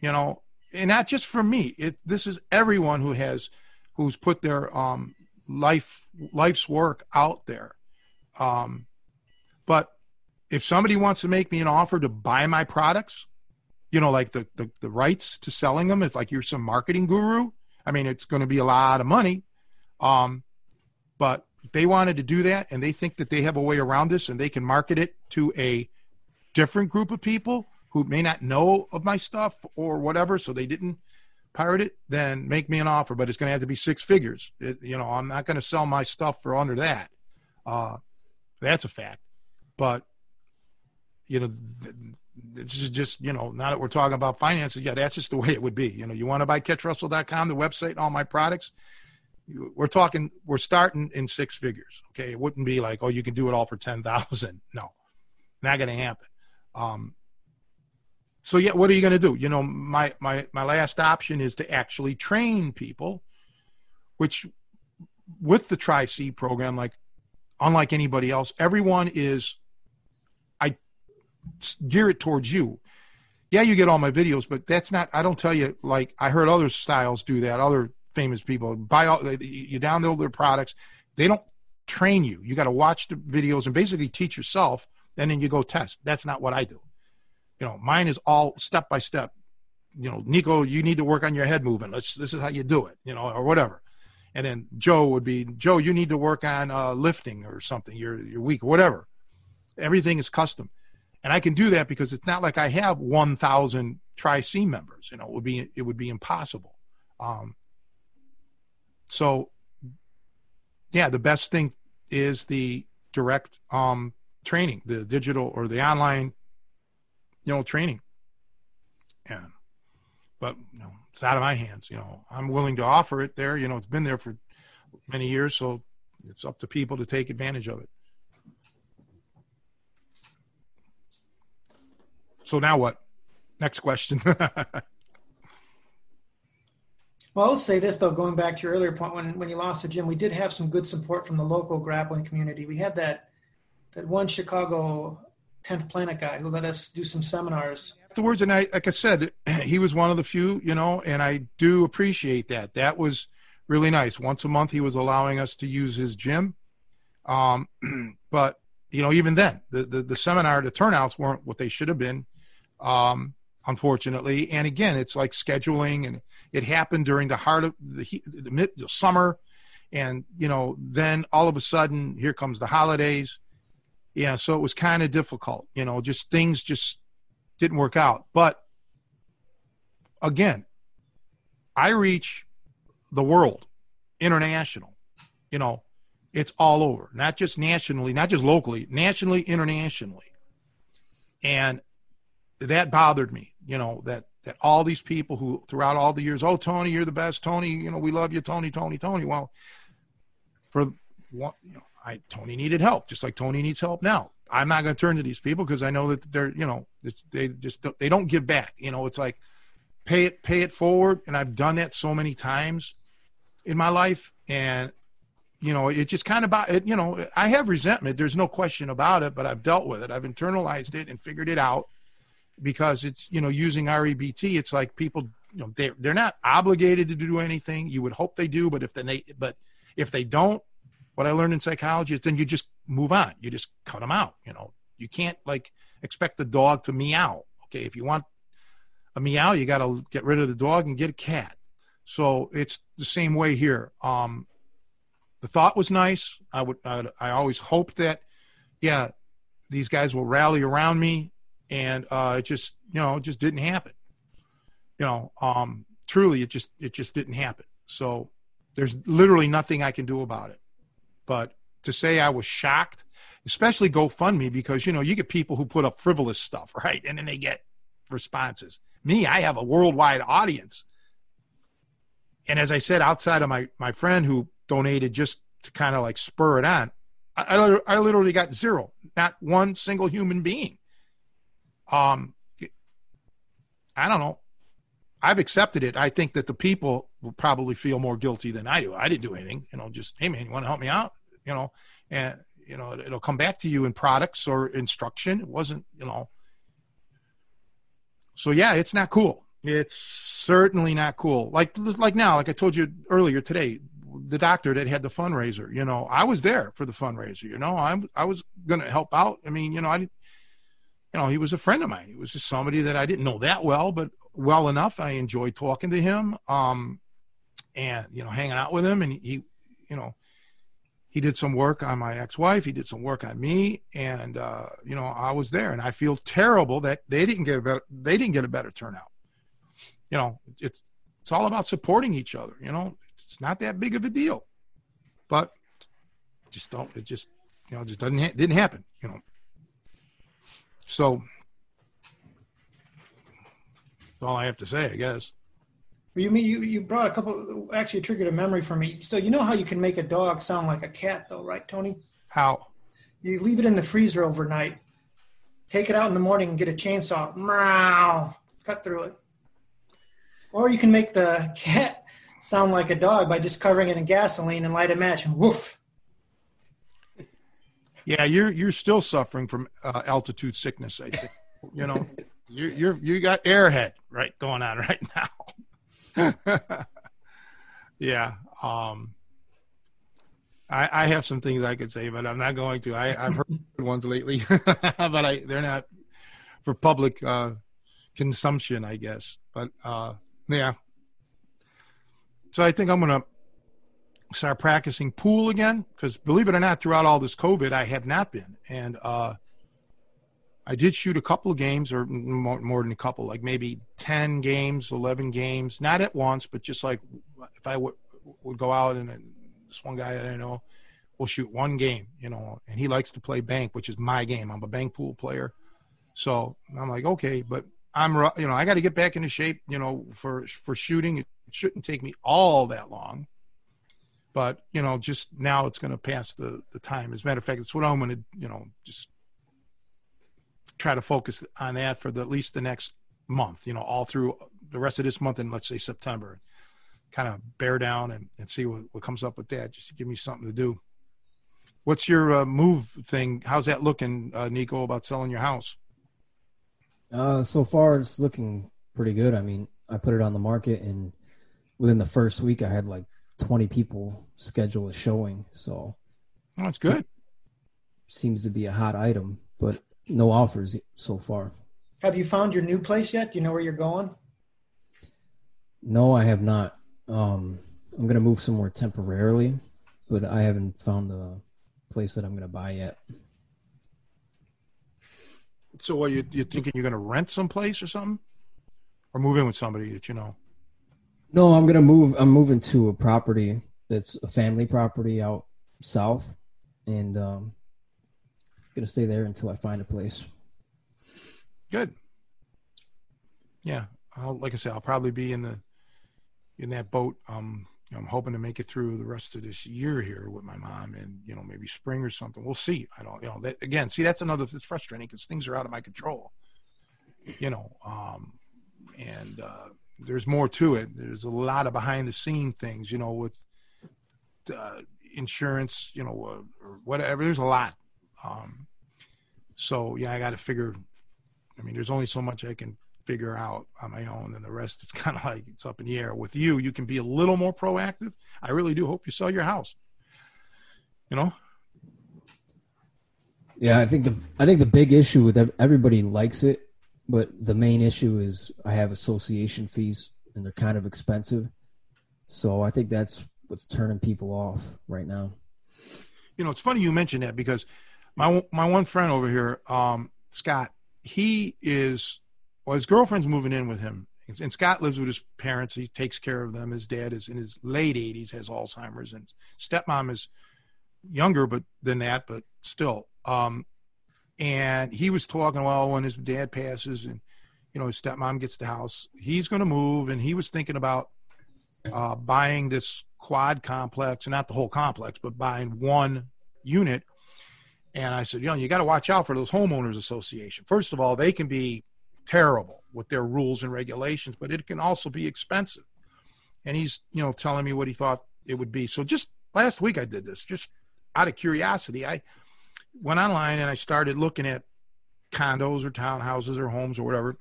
you know, and not just for me. It this is everyone who has who's put their um, life life's work out there. Um, but if somebody wants to make me an offer to buy my products, you know, like the, the, the rights to selling them. If like you're some marketing guru, I mean, it's going to be a lot of money. Um, but they wanted to do that and they think that they have a way around this and they can market it to a different group of people who may not know of my stuff or whatever, so they didn't pirate it, then make me an offer. But it's going to have to be six figures. It, you know, I'm not going to sell my stuff for under that. Uh, that's a fact. But you know, this is just you know, now that we're talking about finances, yeah, that's just the way it would be. You know, you want to buy catchrussell.com, the website, and all my products. We're talking, we're starting in six figures. Okay, it wouldn't be like, oh, you can do it all for ten thousand. (laughs) No, not going to happen. Um, so yeah, what are you going to do? You know, my my my last option is to actually train people, which with the Tri C program, like unlike anybody else, everyone is. I gear it towards you. Yeah, you get all my videos, but that's not. I don't tell you like I heard other styles do that. Other famous people buy all you download their products. They don't train you. You got to watch the videos and basically teach yourself, and then you go test. That's not what I do. You know, mine is all step by step. You know, Nico, you need to work on your head movement. Let's this is how you do it. You know, or whatever. And then Joe would be Joe. You need to work on uh, lifting or something. You're you're weak, whatever. Everything is custom, and I can do that because it's not like I have one thousand Tri C members. You know, it would be it would be impossible. Um, so, yeah, the best thing is the direct um, training, the digital or the online you know, training. And, but, you know, it's out of my hands. You know, I'm willing to offer it there. You know, it's been there for many years. So it's up to people to take advantage of it. So now what? Next question. (laughs) Well, I'll say this though, going back to your earlier point, when when you lost the gym, we did have some good support from the local grappling community. We had that that one Chicago 10th Planet guy who let us do some seminars. Afterwards, and I, like I said, (clears throat) he was one of the few, you know, and I do appreciate that. That was really nice. Once a month, he was allowing us to use his gym. Um, (clears throat) but, you know, even then, the, the, the, seminar, the turnouts weren't what they should have been, um, unfortunately. And again, it's like scheduling, and it happened during the heart of the, the, mid, the summer. And, you know, then all of a sudden, here comes the holidays yeah, so it was kind of difficult. You know, just things just didn't work out. But again, I reach the world, international. You know, it's all over, not just nationally, not just locally, nationally, internationally. And that bothered me, you know, that that all these people who throughout all the years, oh Tony, you're the best, Tony, you know, we love you, Tony, Tony, Tony. Well, for one, you know, I Tony needed help, just like Tony needs help now. I'm not going to turn to these people because I know that they're, you know, they just they don't give back. You know, it's like pay it pay it forward, and I've done that so many times in my life, and you know, it just kind of about it. You know, I have resentment. There's no question about it, but I've dealt with it. I've internalized it and figured it out because it's you know using REBT. It's like people, you know, they they're not obligated to do anything. You would hope they do, but if they but if they don't, what I learned in psychology is then you just move on. You just cut them out. You know, you can't like expect the dog to meow. Okay, if you want a meow, you got to get rid of the dog and get a cat. So it's the same way here. Um, the thought was nice. I would, I, I always hoped that, yeah, these guys will rally around me, and uh, it just, you know, it just didn't happen. You know, um, truly, it just, it just didn't happen. So there's literally nothing I can do about it. But to say I was shocked, especially GoFundMe, because you know you get people who put up frivolous stuff, (laughs) right, and then they get responses. Me, I have a worldwide audience, and as I said, outside of my my friend who donated just to kind of like spur it on, I, I, literally got zero, not one single human being. Um, I don't know. I've accepted it. I think that the people will probably feel more guilty than I do. I didn't do anything. You know, just hey man, you want to help me out? You know, and you know it'll come back to you in products or instruction. It wasn't, you know. So yeah, it's not cool. It's certainly not cool. Like like now, like I told you earlier today, the doctor that had the fundraiser. You know, I was there for the fundraiser. You know, I I was to help out. I mean, you know, I you know, he was a friend of mine. He was just somebody that I didn't know that well, but well enough. I enjoyed talking to him, um, and you know, hanging out with him. And he, you know, he did some work on my ex-wife. He did some work on me, and uh, you know, I was there. And I feel terrible that they didn't get a better, they didn't get a better turnout. You know, it's it's all about supporting each other. You know, it's not that big of a deal, but just don't. It just you know just doesn't ha- didn't happen. You know. So that's all I have to say, I guess. You mean you, you brought a couple actually triggered a memory for me. So you know how you can make a dog sound like a cat though, right, Tony? How? You leave it in the freezer overnight. Take it out in the morning and get a chainsaw. Meow. Cut through it. Or you can make the cat sound like a dog by just covering it in gasoline and light a match and woof. Yeah, you're you're still suffering from uh, altitude sickness. I think you know (laughs) you you're you got airhead right going on right (laughs) now. (laughs) yeah, um, I I have some things I could say, but I'm not going to. I I've heard (laughs) good ones lately, (laughs) but I they're not for public uh, consumption, I guess. But uh, yeah, so I think I'm gonna start practicing pool again because believe it or not throughout all this covid i have not been and uh i did shoot a couple of games or more, more than a couple like maybe 10 games 11 games not at once but just like if I would would go out and this one guy that i know will shoot one game you know and he likes to play bank which is my game. I'm a bank pool player. So i'm like okay but i'm you know i got to get back into shape you know for for shooting. It shouldn't take me all that long but you know, just now it's going to pass the the time. As a matter of fact, it's what I'm going to you know just try to focus on that for the, at least the next month. You know, all through the rest of this month and let's say September, kind of bear down and, and see what, what comes up with that. Just to give me something to do. What's your uh, move thing? How's that looking, uh, Nico? About selling your house? Uh, so far it's looking pretty good. I mean, I put it on the market and within the first week I had like 20 people schedule a showing. So oh, that's good. Seems to be a hot item, but no offers so far. Have you found your new place yet? Do you know where you're going? No, I have not. Um, I'm going to move somewhere temporarily, but I haven't found the place that I'm going to buy yet. So, what you you thinking? You're going to rent some place or something, or move in with somebody that you know? No, I'm gonna move. I'm moving to a property that's a family property out south, and um, gonna stay there until I find a place. Good. Yeah, I'll, like I said, I'll probably be in the in that boat. Um, I'm hoping to make it through the rest of this year here with my mom, and you know maybe spring or something. We'll see. I don't, you know, that, again, see that's another. It's frustrating because things are out of my control. You know, um, and uh, there's more to it. There's a lot of behind the scene things, you know, with uh, insurance, you know, uh, whatever. There's a lot. Um, so yeah, I got to figure. I mean, there's only so much I can figure out on my own, and the rest it's (laughs) kind of like it's up in the air. With you, you can be a little more proactive. I really do hope you sell your house. You know. Yeah, I think the I think the big issue with everybody likes it but the main issue is I have association fees and they're kind of expensive. So I think that's what's turning people off right now. You know, it's funny you mentioned that because my my one friend over here, um, Scott, he is well, his girlfriend's moving in with him, and Scott lives with his parents. He takes care of them. His dad is in his late 80s, has Alzheimer's, and stepmom is younger, but than that, but still. Um, and he was talking well when his dad passes and you know his stepmom gets the house he's going to move and he was thinking about uh, buying this quad complex not the whole complex but buying one unit and i said you know you got to watch out for those homeowners association first of all they can be terrible with their rules and regulations but it can also be expensive and he's you know telling me what he thought it would be so just last week i did this just out of curiosity i went online and I started looking at condos or townhouses or homes or whatever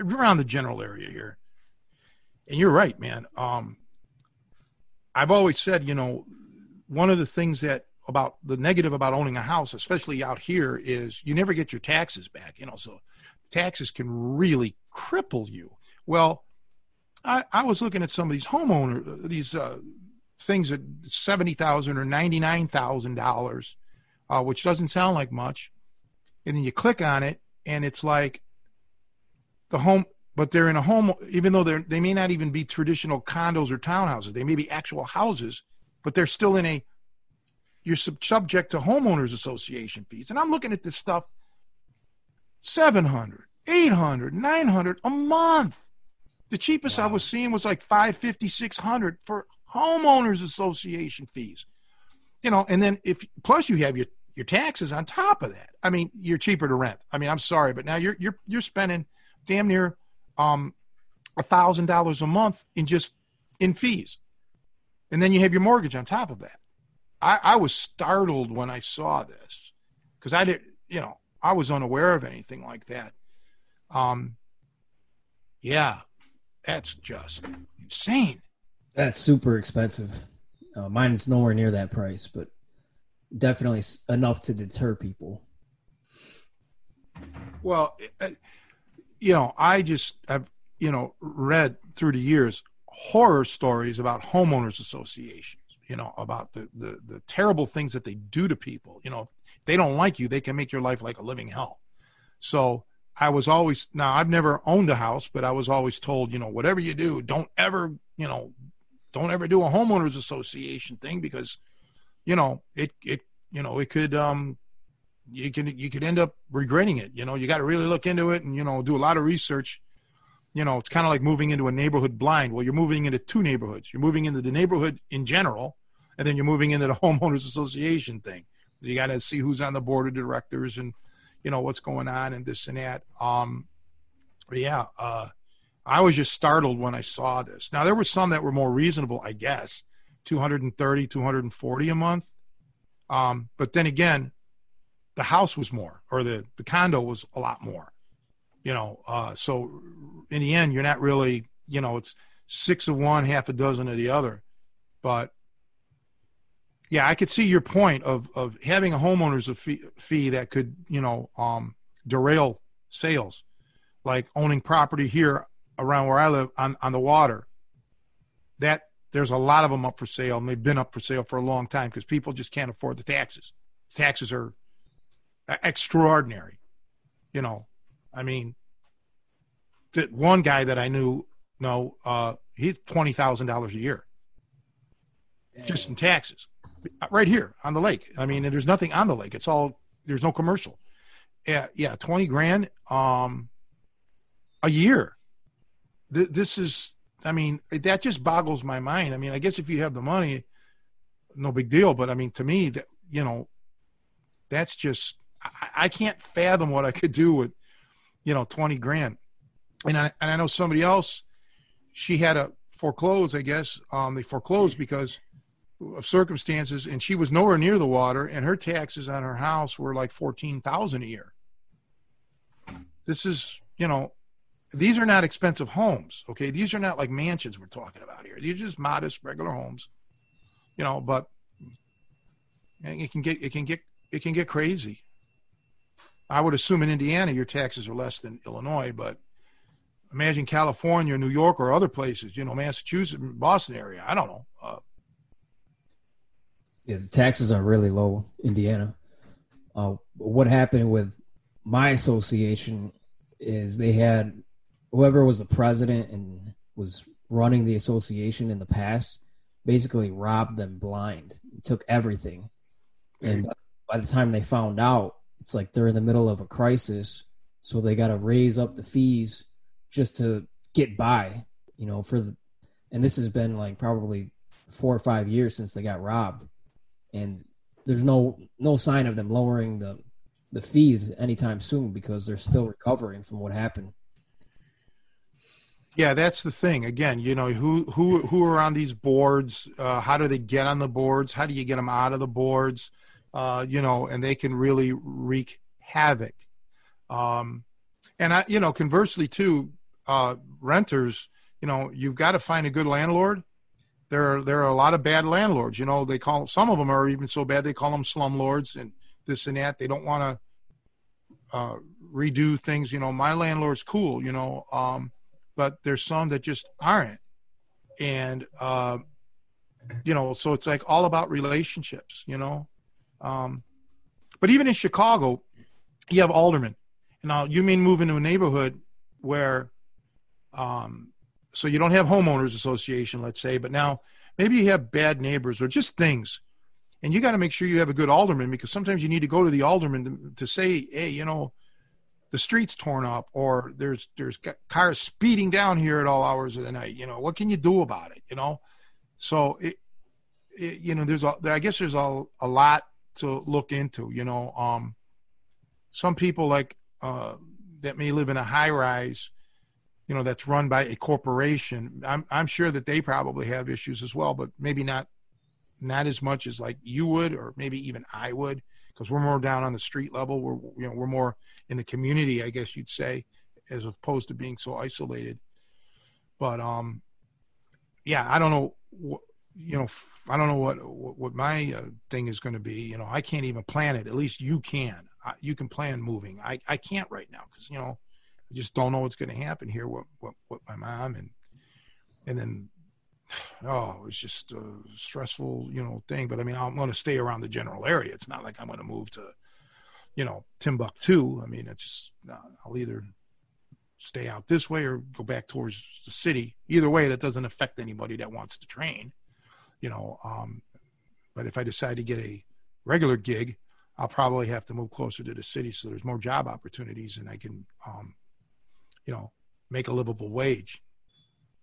around the general area here. And you're right, man. Um, I've always said, you know, one of the things that about the negative about owning a house, especially out here, is you never get your taxes back. You know, so taxes can really cripple you. Well, I, I was looking at some of these homeowner these uh, things at seventy thousand or ninety nine thousand uh, dollars, which doesn't sound like much, and then you click on it, and it's like the home but they're in a home even though they're they may not even be traditional condos or townhouses they may be actual houses but they're still in a you're sub- subject to homeowners association fees. And i'm looking at this stuff 700 800 900 a month. The cheapest wow. i was seeing was like 550 600 for homeowners association fees. You know and then if plus you have your your taxes on top of that. I mean you're cheaper to rent. I mean i'm sorry but now you're you're you're spending damn near um a thousand dollars a month in just in fees. And then you have your mortgage on top of that i i was startled when i saw this because i didn't, you know i was unaware of anything like that. Um yeah that's just insane. That's super expensive. Uh, mine is nowhere near that price but definitely enough to deter people. Well you know, I just have, you know, read through the years horror stories about homeowners associations, you know, about the, the, the terrible things that they do to people. You know, if they don't like you, they can make your life like a living hell. So I was always, now I've never owned a house, but I was always told, you know, whatever you do, don't ever, you know, don't ever do a homeowners association thing because, you know, it, it, you know, it could, um, you can you could end up regretting it. You know, you got to really look into it and you know do a lot of research. You know, it's kind of like moving into a neighborhood blind. Well, you're moving into two neighborhoods. You're moving into the neighborhood in general, and then you're moving into the (laughs) homeowners association thing. You got to see who's on the board of directors and you know what's going on and this and that. Um, but yeah, uh, I was just startled when I saw this. Now there were some that were more reasonable, I guess, 230, 240 a month. Um, but then again, the house was more or the, the condo was a lot more you know uh, so in the end you're not really you know it's six of one half a dozen of the other. But yeah i could see your point of of having a homeowner's fee, fee that could you know um, derail sales. Like owning property here around where i live on, on the water that there's a lot of them up for sale and they've been up for sale for a long time because people just can't afford the taxes. Taxes are extraordinary. You know, I mean, one guy that I knew, no, uh, he's twenty thousand dollars a year, Dang. just in taxes, right here on the lake. I mean, there's nothing on the lake. It's all there's no commercial. Yeah, yeah, twenty grand, um, a year. Th- this is, I mean, that just boggles my mind. I mean, I guess if you have the money, no big deal. But I mean, to me, that you know, that's just I, can't fathom what I could do with, you know, 20 grand. And I, and I know somebody else, she had a foreclose, I guess. Um, they foreclosed because of circumstances, and she was nowhere near the water, and her taxes on her house were like 14,000 a year. This is, you know, these are not expensive homes, okay? These are not like mansions we're talking about here. These are just modest, regular homes, you know. But it can get it can get it can get crazy. I would assume in Indiana your taxes are less than Illinois, but imagine California, New York, or other places. You know, Massachusetts, Boston area. I don't know. Uh, yeah, the taxes are really low. Indiana. Uh, what happened with my association is they had whoever was the president and was running the association in the past basically robbed them blind, took everything, and by the time they found out, it's like they're in the middle of a crisis, so they got to raise up the fees just to get by, you know, for the and this has been like probably 4 or 5 years since they got robbed and there's no no sign of them lowering the the fees anytime soon because they're still recovering from what happened. Yeah, that's the thing. Again, you know, who who who are on these boards? Uh, how do they get on the boards? How do you get them out of the boards? Uh, you know, and they can really wreak havoc. Um, and I, you know, conversely too, uh, renters, you know, you've got to find a good landlord, there are there are a lot of bad landlords. You know, they call some of them are even so bad they call them slumlords and this and that. They don't want to uh, redo things. You know, my landlord's cool. You know, um, but there's some that just aren't, and uh, you know, so it's like all about relationships. You know, um, but even in Chicago, you have aldermen. Now you mean move into a neighborhood where um, so you don't have homeowners association, let's say, but now maybe you have bad neighbors or just things. And you got to make sure you have a good alderman because sometimes you need to go to the alderman to, to say, hey, you know, the street's torn up or there's there's cars speeding down here at all hours of the night. You know, what can you do about it? You know, so it, it you know, there's a, I guess there's a, a lot to look into. You know, um, some people like uh, that may live in a high rise you know that's run by a corporation i'm i'm sure that they probably have issues as well but maybe not not as much as like you would or maybe even i would because we're more down on the street level we're you know we're more in the community i guess you'd say as opposed to being so isolated but um yeah i don't know you know i don't know what what, my uh, thing is going to be you know i can't even plan it at least you can you can plan moving i i can't right now because you know I just don't know what's going to happen here. What, what, what my mom and, and then, (sighs) oh, it's just a stressful, you know, thing. But I mean, I'm going to stay around the general area. It's not like I'm going to move to, you know, Timbuktu. I mean, it's just, I'll either stay out this way or go back towards the city. Either way, that doesn't affect anybody that wants to train, you know. Um, but if I decide to get a regular gig, I'll probably have to move closer to the city so there's more job opportunities and I can um, you know, make a livable wage.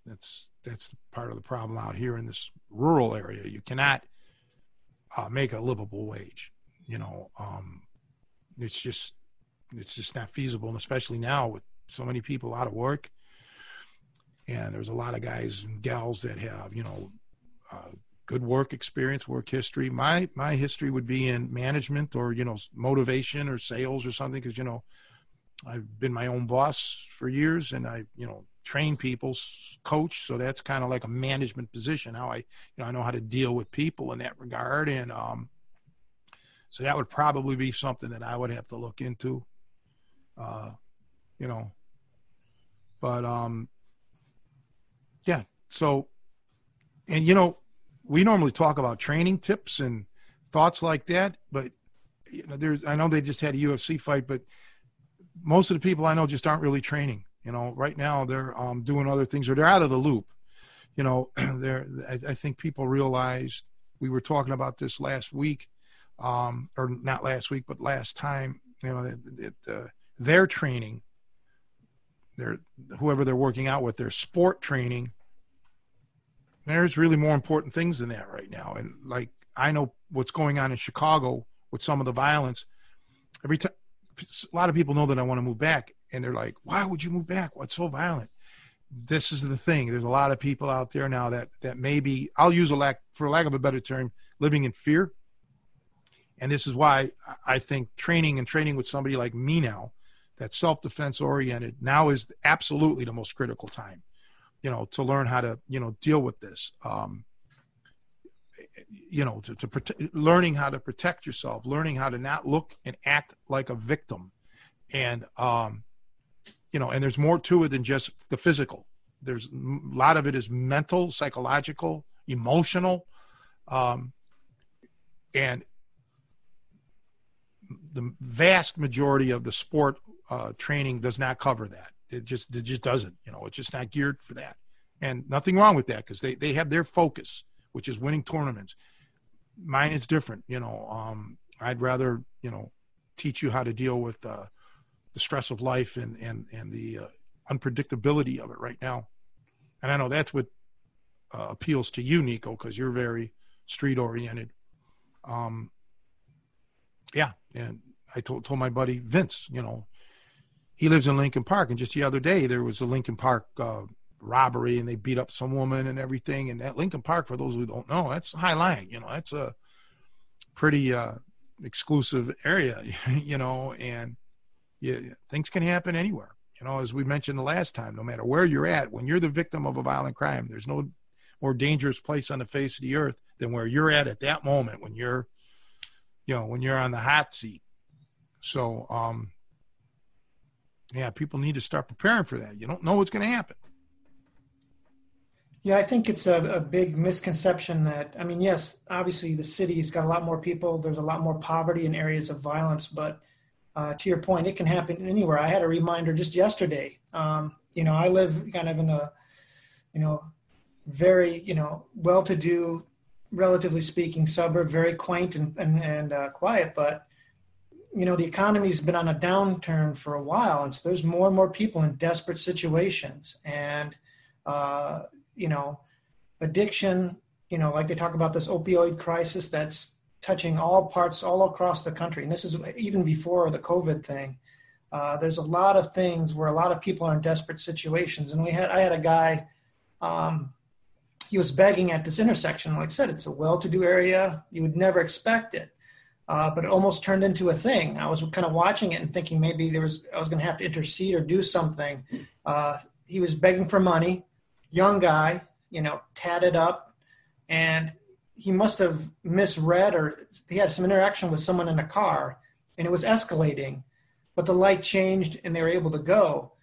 That's that's part of the problem out here in this rural area. You cannot uh, make a livable wage. You know, um, it's just it's just not feasible, and especially now with so many people out of work, and there's a lot of guys and gals that have you know uh, good work experience, work history. My my history would be in management or you know motivation or sales or something because you know I've been my own boss for years, and I, you know, train people, coach. So that's kind of like a management position. How I, you know, I know how to deal with people in that regard, and um, so that would probably be something that I would have to look into. Uh, you know, but um, yeah. So, and you know, we normally talk about training tips and thoughts like that, but you know, there's I know they just had a UFC fight, but most of the people I know just aren't really training. You know, right now they're um, doing other things or they're out of the loop. You know, (clears throat) they're, I, I, think people realized we were talking about this last week, um, or not last week, but last time, you know, that, that uh, their training, their, whoever they're working out with, their sport training, there's really more important things than that right now. And like, I know what's going on in Chicago with some of the violence. Every time, a lot of people know that I want to move back, and they're like, "Why would you move back? What's so violent?" This is the thing. There's a lot of people out there now that that maybe I'll use a lack for lack of a better term, living in fear. And this is why I think training and training with somebody like me now, that's self-defense oriented, now is absolutely the most critical time. You know, to learn how to you know deal with this. Um, you know to, to protect, learning how to protect yourself learning how to not look and act like a victim and um you know and there's more to it than just the physical there's a lot of it is mental psychological emotional um and the vast majority of the sport uh, training does not cover that it just it just doesn't you know it's just not geared for that and nothing wrong with that because they, they have their focus which is winning tournaments. Mine is different. You know, um, I'd rather you know teach you how to deal with uh, the stress of life and and and the uh, unpredictability of it right now. And I know that's what uh, appeals to you, Nico, because you're very street oriented. Um, yeah, and I told told my buddy Vince, you know, he lives in Lincoln Park, and just the other day there was a Lincoln Park uh, robbery and they beat up some woman and everything. And that Lincoln Park, for those who don't know, that's high line. You know, that's a pretty uh, exclusive area. (laughs) You know, and yeah, things can happen anywhere. You know, as we mentioned the last time, no matter where you're at, when you're the victim of a violent crime, there's no more dangerous place on the face of the earth than where you're at at that moment when you're, you know, when you're on the hot seat. So, um, yeah, people need to start preparing for that. You don't know what's going to happen. Yeah, I think it's a, a, big misconception that, I mean, yes, obviously the city's got a lot more people. There's a lot more poverty in areas of violence. But uh, to your point, it can happen anywhere. I had a reminder just yesterday. Um, you know, I live kind of in a, you know, very, you know, well to do, relatively speaking, suburb, very quaint and, and, and uh, quiet. But, you know, the economy's been on a downturn for a while. And so there's more and more people in desperate situations. And, uh, you know, addiction, you know, like they talk about this opioid crisis that's touching all parts all across the country. And this is even before the COVID thing. Uh, there's a lot of things where a lot of people are in desperate situations. And we had, I had a guy, um, he was begging at this intersection. Like I said, it's a well-to-do area. You would never expect it. Uh, but it almost turned into a thing. I was kind of watching it and thinking maybe there was I was going to have to intercede or do something. Uh, he was begging for money young guy, you know, tatted up, and he must have misread or he had some interaction with someone in a car, and it was escalating. But the light changed, and they were able to go.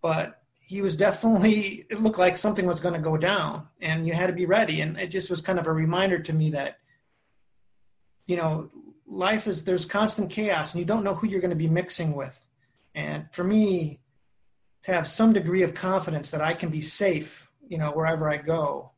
But he was definitely (laughs) it looked like something was going to go down, and you had to be ready. And it just was kind of a reminder to me that, you know, life is there's constant chaos, and you don't know who you're going to be mixing with. And for me, to have some degree of confidence that I can be safe you know wherever I go,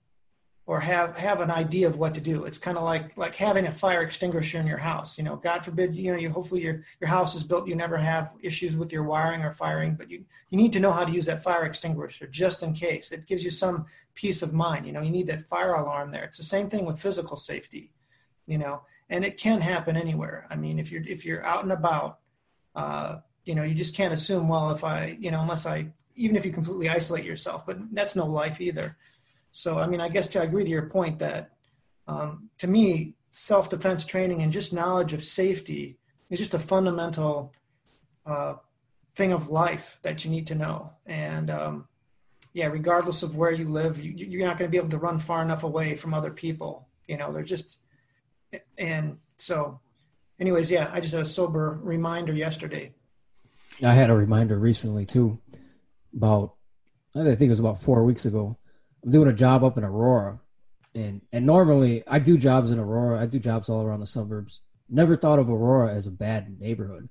or have have an idea of what to do. It's kind of like like having a fire extinguisher in your house. You know, God forbid, you know, you hopefully your your house is built, you never have issues with your wiring or firing, but you you need to know how to use that fire extinguisher just in case. It gives you some peace of mind. You know, you need that fire alarm there. It's the same thing with physical safety. You know, and it can happen anywhere. I mean, if you're if you're out and about. Uh, you know, you just can't assume, well, if I, you know, unless I even if you completely isolate yourself, but that's no life either. So, I mean, I guess to agree to your point that um, to me, self defense training and just knowledge of safety is just a fundamental uh, thing of life that you need to know. And um, yeah, regardless of where you live, you, you're not going to be able to run far enough away from other people. You know, they're just, and so, anyways, yeah, I just had a sober reminder yesterday. I had a reminder recently too about I think it was about four weeks ago. I'm doing a job up in Aurora, and and normally I do jobs in Aurora. I do jobs all around the suburbs. Never thought of Aurora as a bad neighborhood,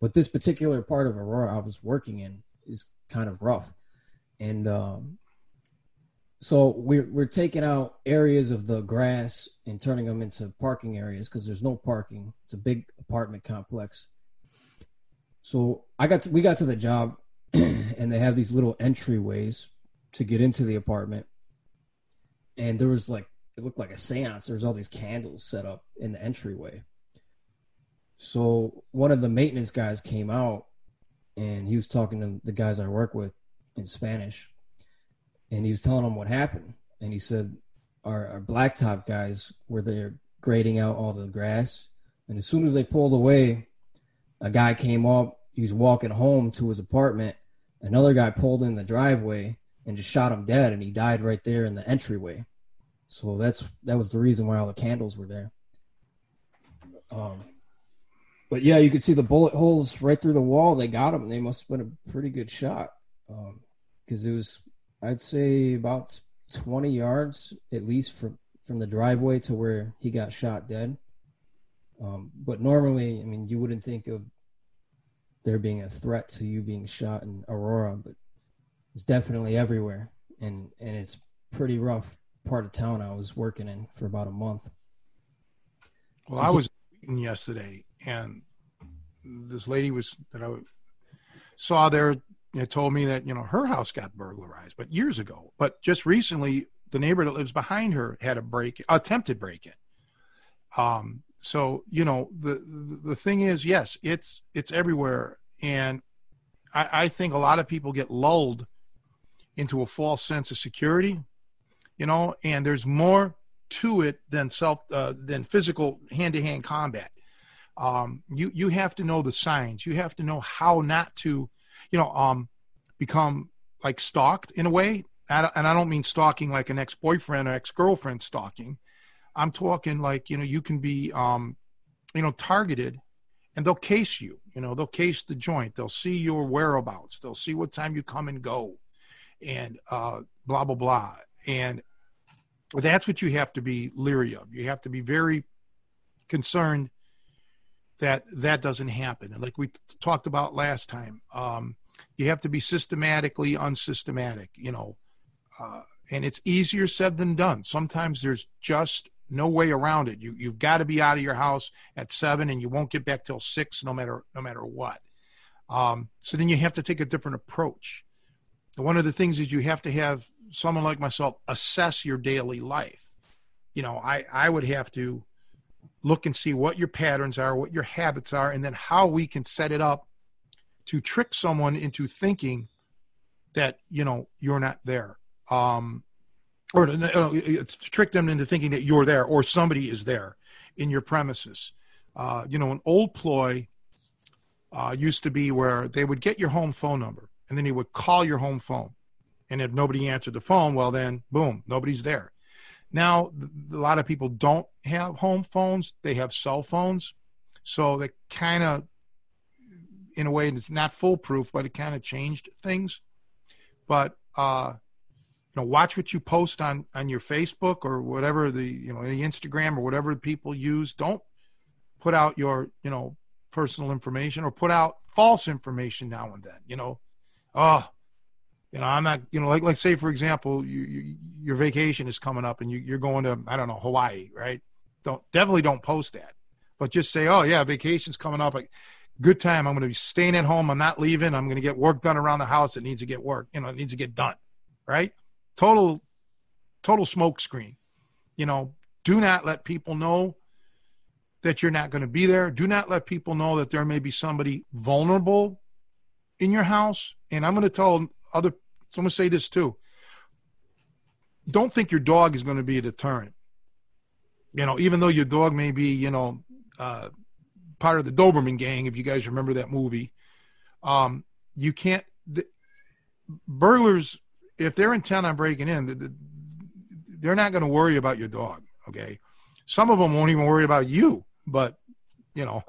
but this particular part of Aurora I was working in is kind of rough, and um, so we're we're taking out areas of the grass and turning them into parking areas because there's no parking. It's a big apartment complex. So I got to, we got to the job (clears throat) and they have these little entryways to get into the apartment. And there was like it looked like a séance. There was all these candles set up in the entryway. So one of the maintenance guys came out and he was talking to the guys I work with in Spanish. And he was telling them what happened. And he said our, our blacktop guys were there grading out all the grass. And as soon as they pulled away, a guy came up. He was walking home to his apartment another guy pulled in the driveway and just shot him dead, and he died right there in the entryway. So that's that was the reason why all the candles were there. Um, but yeah, you could see the bullet holes right through the wall. They got him. They must have been a pretty good shot Um because um, it was, I'd say, about twenty yards at least from from the driveway to where he got shot dead. Um, but normally, I mean, you wouldn't think of there being a threat to you being shot in Aurora, but it's definitely everywhere, and and it's pretty rough part of town I was working in for about a month. Well, so I was yesterday, and this lady was that I saw there you know, told me that you know her house got burglarized, but years ago. But just recently, the neighbor that lives behind her had a break, attempted break in. Um, so you know the the thing is yes it's it's everywhere and I, I think a lot of people get lulled into a false sense of security you know and there's more to it than self uh, than physical hand-to-hand combat um, you you have to know the signs you have to know how not to you know um, become like stalked in a way and I don't mean stalking like an ex-boyfriend or ex-girlfriend stalking. I'm talking like you know you can be um, you know targeted, and they'll case you. You know they'll case the joint. They'll see your whereabouts. They'll see what time you come and go, and uh, blah blah blah. And that's what you have to be leery of. You have to be very concerned that that doesn't happen. And like we t- talked about last time, um, you have to be systematically unsystematic. You know, uh, and it's easier said than done. Sometimes there's just no way around it. You you've got to be out of your house at seven, and you won't get back till six, no matter no matter what. Um, so then you have to take a different approach. And one of the things is you have to have someone like myself assess your daily life. You know, I I would have to look and see what your patterns are, what your habits are, and then how we can set it up to trick someone into thinking that you know you're not there um, or to, to, trick them into thinking that you're there or somebody is there in your premises. Uh, you know, an old ploy uh, used to be where they would get your home phone number and then he would call your home phone. And if nobody answered the phone, well, then boom, nobody's there. Now, a lot of people don't have home phones, they have cell phones. So they kind of, in a way, it's not foolproof, but it kind of changed things. But uh, you know watch what you post on on your facebook or whatever the you know the instagram or whatever people use. Don't put out your you know personal information or put out false information now and then you know? Oh you know i'm not you know like like say for example you, you your vacation is coming up and you, you're going to i don't know hawaii right? Don't definitely don't post that. But just say oh yeah vacation's coming up. Like good time i'm going to be staying at home i'm not leaving i'm going to get work done around the house that needs to get work you know it needs to get done right total total smokescreen. You know, do not let people know that you're not going to be there. Do not let people know that there may be somebody vulnerable in your house. And I'm going to tell other, so I'm going to say this too. Don't think your dog is going to be a deterrent. You know, even though your dog may be, you know, uh, part of the Doberman gang, if you guys remember that movie, um, you can't, the, burglars if they're intent on breaking in, they're not going to worry about your dog. Okay, some of them won't even worry about you, but you know,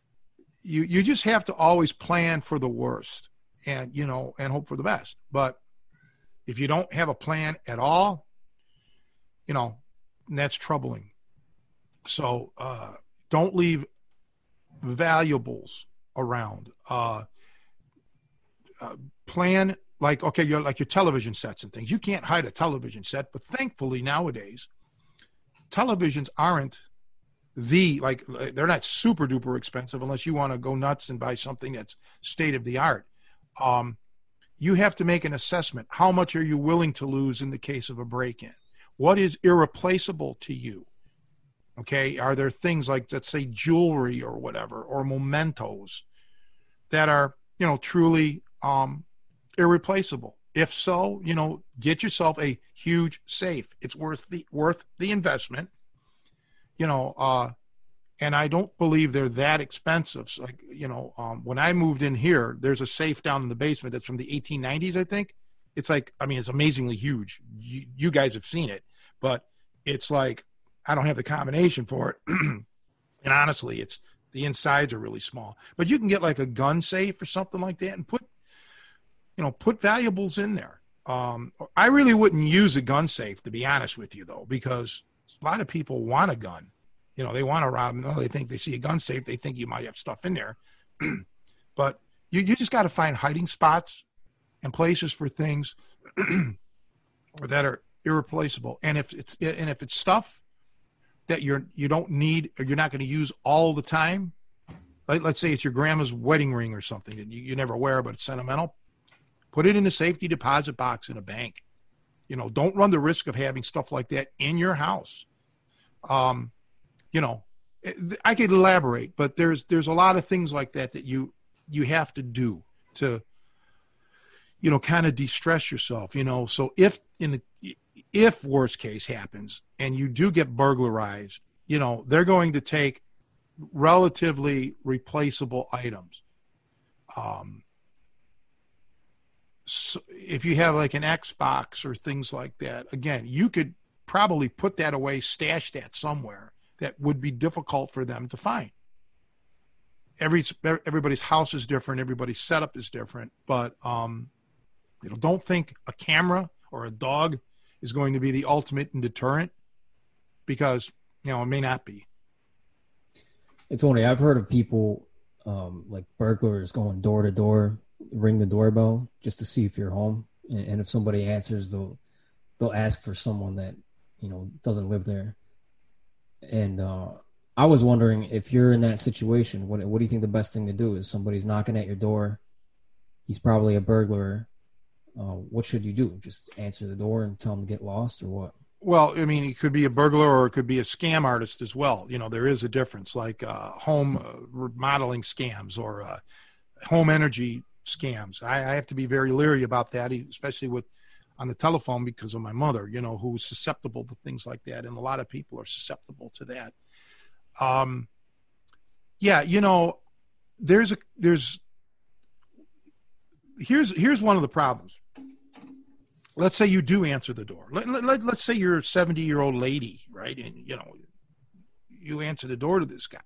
(laughs) you you just have to always plan for the worst and you know and hope for the best. But if you don't have a plan at all, you know, that's troubling. So uh, don't leave valuables around. Uh, uh, plan like okay, you're like your television sets and things. You can't hide a television set, but thankfully nowadays, televisions aren't the like they're not super duper expensive unless you want to go nuts and buy something that's state of the art. Um, you have to make an assessment. How much are you willing to lose in the case of a break in? What is irreplaceable to you? Okay, are there things like let's say jewelry or whatever or mementos that are you know truly um, irreplaceable. If so, you know, get yourself a huge safe. It's worth the worth the investment. You know, uh, and I don't believe they're that expensive. So like, you know, um, when I moved in here, there's a safe down in the basement that's from the 1890s, I think. It's like, I mean, it's amazingly huge. You, you guys have seen it, but it's like I don't have the combination for it. (clears throat) and honestly, it's the insides are really small. But you can get like a gun safe or something like that and put you know, put valuables in there. Um, I really wouldn't use a gun safe, to be honest with you, though, because a lot of people want a gun. You know, they want to rob. No, they think they see a gun safe. They think you might have stuff in there. (clears throat) but you, you just got to find hiding spots and places for things (clears throat) that are irreplaceable. And if it's and if it's stuff that you're you don't need or you're not going to use all the time, like let's say it's your grandma's wedding ring or something that you, you never wear but it's sentimental Put it in a safety deposit box in a bank. You know, don't run the risk of having stuff like that in your house. Um, you know, eh, I could elaborate, but there's there's a lot of things like that that you you have to do to you know kind of de-stress yourself you know so if in the if worst case happens and you do get burglarized you know they're going to take relatively replaceable items. Um so if you have like an Xbox or things like that, again, you could probably put that away, stash that somewhere that would be difficult for them to find. Every everybody's house is different, everybody's setup is different, but um, you know, don't think a camera or a dog is going to be the ultimate in deterrent because you know it may not be. It's only I've heard of people um, like burglars going door to door, ring the doorbell just to see if you're home, and, and if somebody answers, they'll they'll ask for someone that you know doesn't live there. And uh, I was wondering if you're in that situation, what what do you think the best thing to do is? Somebody's knocking at your door. He's probably a burglar. Uh, what should you do? Just answer the door and tell them to get lost, or what? Well, I mean, it could be a burglar or it could be a scam artist as well. You know, there is a difference, like uh, home uh, remodeling scams or uh, home energy scams. I, I, have to be very leery about that, especially with on the telephone because of my mother. You know, who's susceptible to things like that, and a lot of people are susceptible to that. Um, yeah, you know, there's a there's here's here's one of the problems let's say you do answer the door. Let, let, let's say you're a 70 year old lady, right? And, you know, you answer the door to this guy.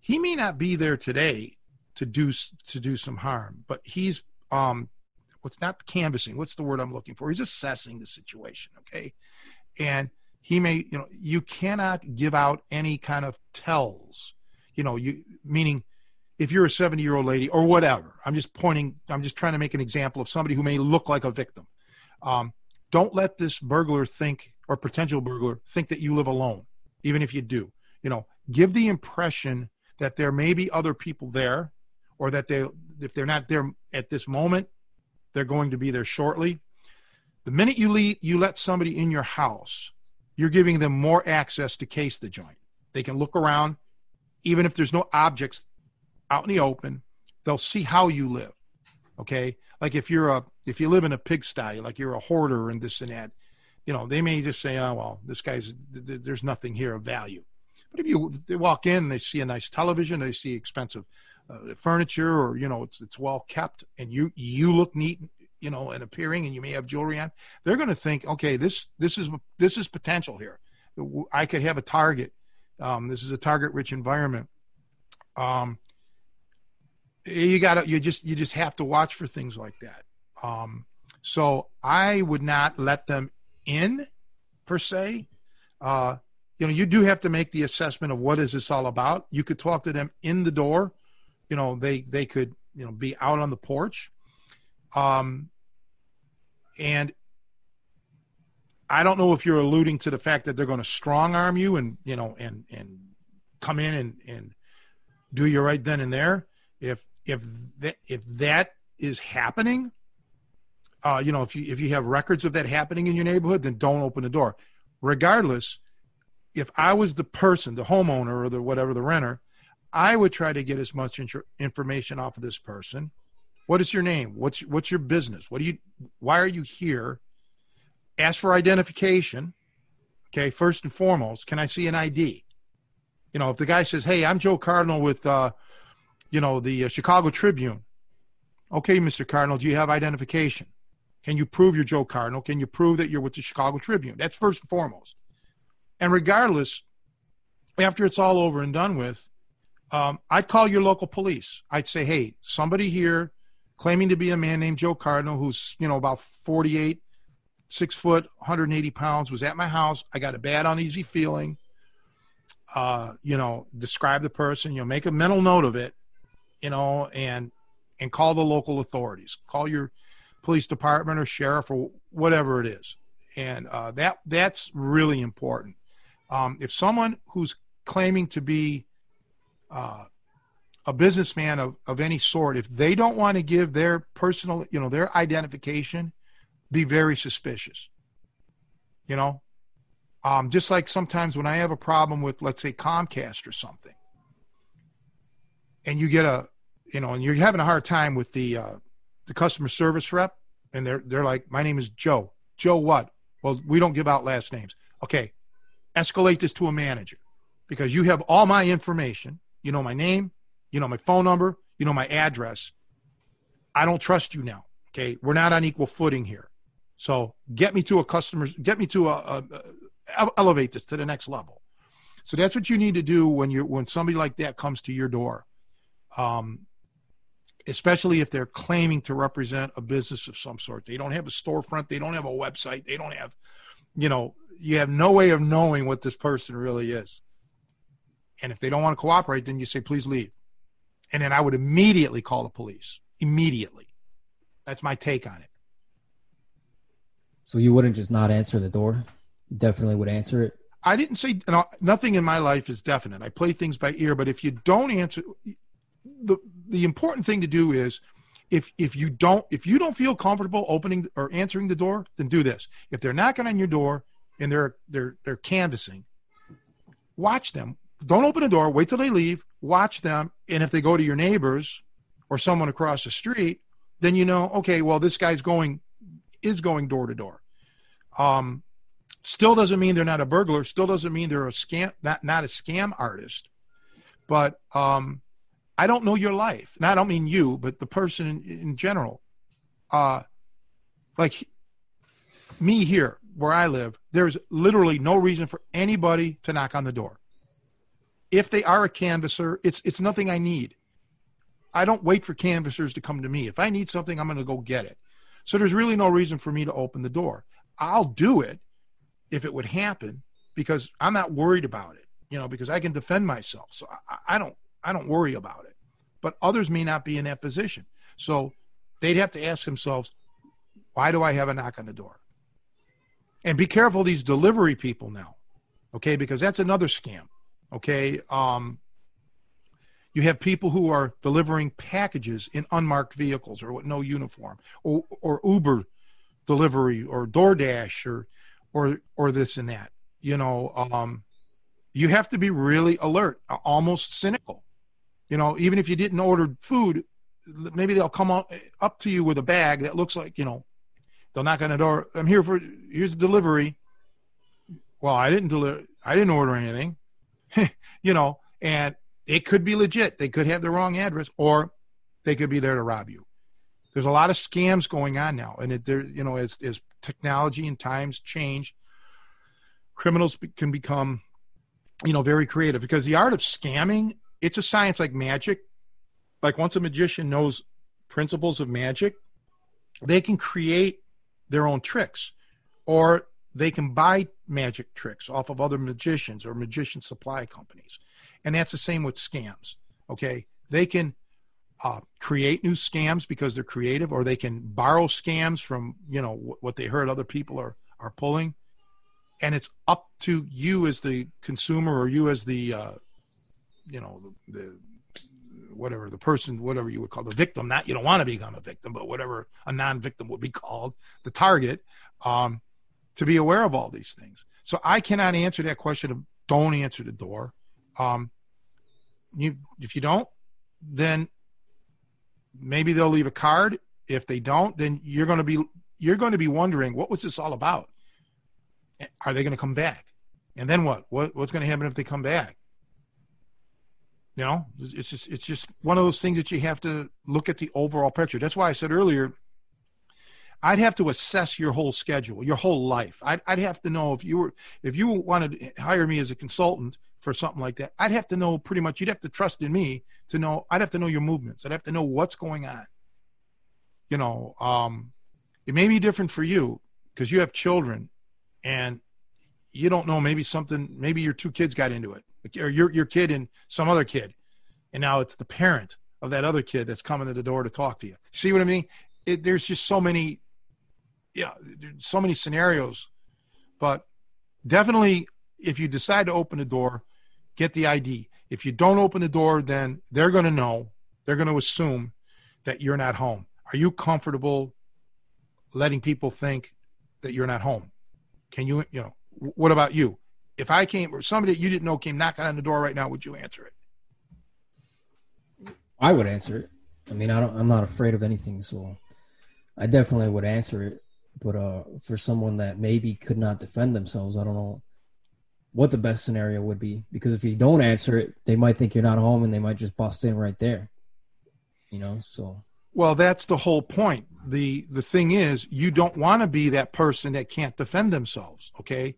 He may not be there today to do, to do some harm, but he's, um, what's not canvassing. What's the word I'm looking for? He's assessing the situation. Okay. And he may, you know, you cannot give out any kind of tells, you know, you meaning, if you're a 70 year old lady or whatever, I'm just pointing, I'm just trying to make an example of somebody who may look like a victim um, don't let this burglar think or potential burglar think that you live alone, even if you do. You know, give the impression that there may be other people there, or that they, if they're not there at this moment, they're going to be there shortly. The minute you leave, you let somebody in your house, you're giving them more access to case the joint. They can look around, even if there's no objects out in the open. They'll see how you live. Okay, like if you're a if you live in a pigsty, like you're a hoarder and this and that, you know, they may just say, oh well, this guy's there's nothing here of value. But if you they walk in, they see a nice television, they see expensive uh, furniture, or you know, it's it's well kept, and you you look neat, you know, and appearing, and you may have jewelry on. They're going to think, okay, this this is this is potential here. I could have a target. Um, this is a target-rich environment. Um, you got to you just you just have to watch for things like that. Um, so I would not let them in per se. Uh, you know, you do have to make the assessment of what is this all about. You could talk to them in the door. You know, they they could you know be out on the porch. Um, and I don't know if you're alluding to the fact that they're going to strong arm you and you know and and come in and and do you right then and there. If if that if that is happening, uh, you know, if you if you have records of that happening in your neighborhood, then don't open the door. Regardless, if I was the person, the homeowner or the whatever the renter, I would try to get as much information off of this person. What is your name? What's what's your business? What do you? Why are you here? Ask for identification. Okay, first and foremost, can I see an ID? You know, if the guy says, "Hey, I'm Joe Cardinal with uh, you know, the uh, Chicago Tribune. Okay, Mr. Cardinal, do you have identification? Can you prove you're Joe Cardinal? Can you prove that you're with the Chicago Tribune? That's first and foremost. And regardless, after it's all over and done with, um, I'd call your local police. I'd say, hey, somebody here claiming to be a man named Joe Cardinal who's, you know, about 48, six foot, 180 pounds, was at my house. I got a bad, uneasy feeling. Uh, you know, describe the person, you know, make a mental note of it you know, and and call the local authorities. Call your police department or sheriff or whatever it is, and uh, that that's really important. Um, if someone who's claiming to be uh, a businessman of, of any sort, if they don't want to give their personal, you know, their identification, be very suspicious. You know, um, just like sometimes when I have a problem with, let's say, Comcast or something, and you get a you know, and you're having a hard time with the uh, the customer service rep, and they're they're like, "My name is Joe. Joe what? Well, we don't give out last names. Okay, escalate this to a manager because you have all my information. You know my name, you know my phone number, you know my address. I don't trust you now. Okay, we're not on equal footing here. So get me to a customer. get me to a, a, a elevate this to the next level. So that's what you need to do when you're when somebody like that comes to your door. Um, especially if they're claiming to represent a business of some sort. They don't have a storefront, they don't have a website, they don't have, you know, you have no way of knowing what this person really is. And if they don't want to cooperate, then you say, please leave. And then I would immediately call the police. Immediately. That's my take on it. So you wouldn't just not answer the door? You definitely would answer it? I didn't say nothing in my life is definite. I play things by ear, but if you don't answer, the the important thing to do is if if you don't if you don't feel comfortable opening or answering the door, then do this. If they're knocking on your door and they're they're they're canvassing, watch them. Don't open the door. Wait till they leave. Watch them, and if they go to your neighbors or someone across the street, then you know, okay, well, this guy's going is going door to door. Um, still doesn't mean they're not a burglar. Still doesn't mean they're a scam, not not a scam artist. But um, I don't know your life. And I don't mean you, but the person in, in general. Uh, like me here, where I live, there's literally no reason for anybody to knock on the door. If they are a canvasser, it's it's nothing I need. I don't wait for canvassers to come to me. If I need something, I'm going to go get it. So there's really no reason for me to open the door. I'll do it if it would happen because I'm not worried about it, you know, because I can defend myself. So I, I don't I don't worry about it. But others may not be in that position. So they'd have to ask themselves, why do I have a knock on the door? And be careful these delivery people now, okay? Because that's another scam, okay? Um, you have people who are delivering packages in unmarked vehicles or with no uniform, or, or Uber delivery, or DoorDash, or or or this and that. You know, um, you have to be really alert, almost cynical. You know, even if you didn't order food, maybe they'll come up, up to you with a bag that looks like you know, they'll knock on the door. I'm here for here's a delivery. Well, I didn't deliver. I didn't order anything. (laughs) you know, and it could be legit. They could have the wrong address, or they could be there to rob you. There's a lot of scams going on now, and it, there, you know, as as technology and times change, criminals can become, you know, very creative because the art of scamming it's a science like magic. Like once a magician knows principles of magic, they can create their own tricks, or they can buy magic tricks off of other magicians or magician supply companies. And that's the same with scams. Okay. They can uh, create new scams because they're creative, or they can borrow scams from, you know, w- what they heard other people are, are pulling. And it's up to you as the consumer or you as the, uh, you know, the, the whatever the person, whatever you would call the victim, not you don't want to become a victim, but whatever a non-victim would be called, the target, um, to be aware of all these things. So I cannot answer that question of don't answer the door. Um, you if you don't, then maybe they'll leave a card. If they don't, then you're going to be you're going to be wondering what was this all about. Are they going to come back? And then what? what what's going to happen if they come back? You know, it's just it's just one of those things that you have to look at the overall picture. That's why I said earlier, I'd have to assess your whole schedule, your whole life. I'd, I'd have to know if you were if you wanted to hire me as a consultant for something like that, I'd have to know pretty much. You'd have to trust in me to know. I'd have to know your movements. I'd have to know what's going on. You know, um, it may be different for you because you have children, and you don't know. Maybe something. Maybe your two kids got into it, or your your kid and some other kid, and now it's the parent of that other kid that's coming to the door to talk to you. See what I mean? It, there's just so many, yeah, so many scenarios, but definitely if you decide to open the door, get the ID. If you don't open the door, then they're going to know, they're going to assume that you're not home. Are you comfortable letting people think that you're not home? Can you, you know, what about you? If I came or somebody that you didn't know came knocking on the door right now, would you answer it? I would answer it. I mean, I don't, I'm not afraid of anything, so I definitely would answer it. But uh, for someone that maybe could not defend themselves, I don't know what the best scenario would be because if you don't answer it, they might think you're not home and they might just bust in right there. You know, so Well, that's the whole point. The the thing is, you don't want to be that person that can't defend themselves, okay?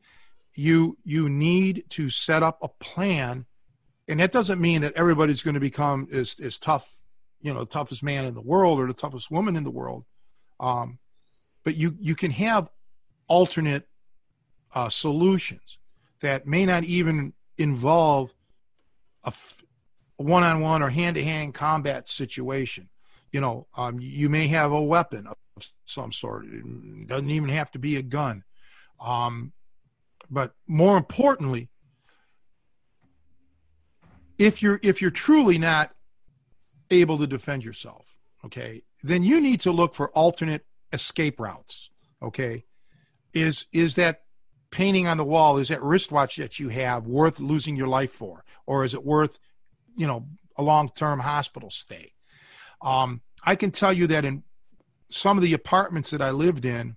You you need to set up a plan and that doesn't mean that everybody's going to become as as tough, you know, the toughest man in the world or the toughest woman in the world. Um, but you you can have alternate uh, solutions that may not even involve a one-on-one or hand-to-hand combat situation. You know, um, you may have a weapon of some sort. It doesn't even have to be a gun. Um, but more importantly, if you're if you're truly not able to defend yourself, okay, then you need to look for alternate escape routes. Okay, is is that painting on the wall is that wristwatch that you have worth losing your life for, or is it worth, you know, a long term hospital stay? Um, I can tell you that in some of the apartments that I lived in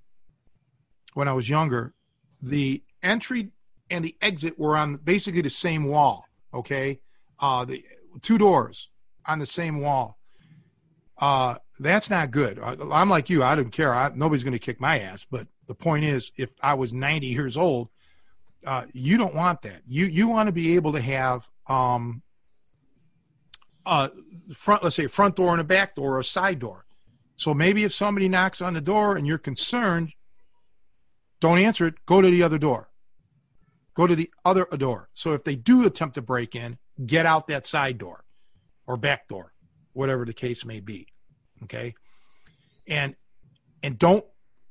when I was younger, the entry and the exit were on basically the same wall. Okay, uh, the two doors on the same wall. Uh, that's not good. I, am like you. I don't care. I, nobody's going to kick my ass. But the point is, if I was 90 years old, uh, you don't want that. You you want to be able to have um, uh, front, let's say, front door and a back door or a side door. So maybe if somebody knocks on the door and you're concerned, don't answer it. Go to the other door. Go to the other door. So if they do attempt to break in, get out that side door or back door, whatever the case may be. Okay. And and don't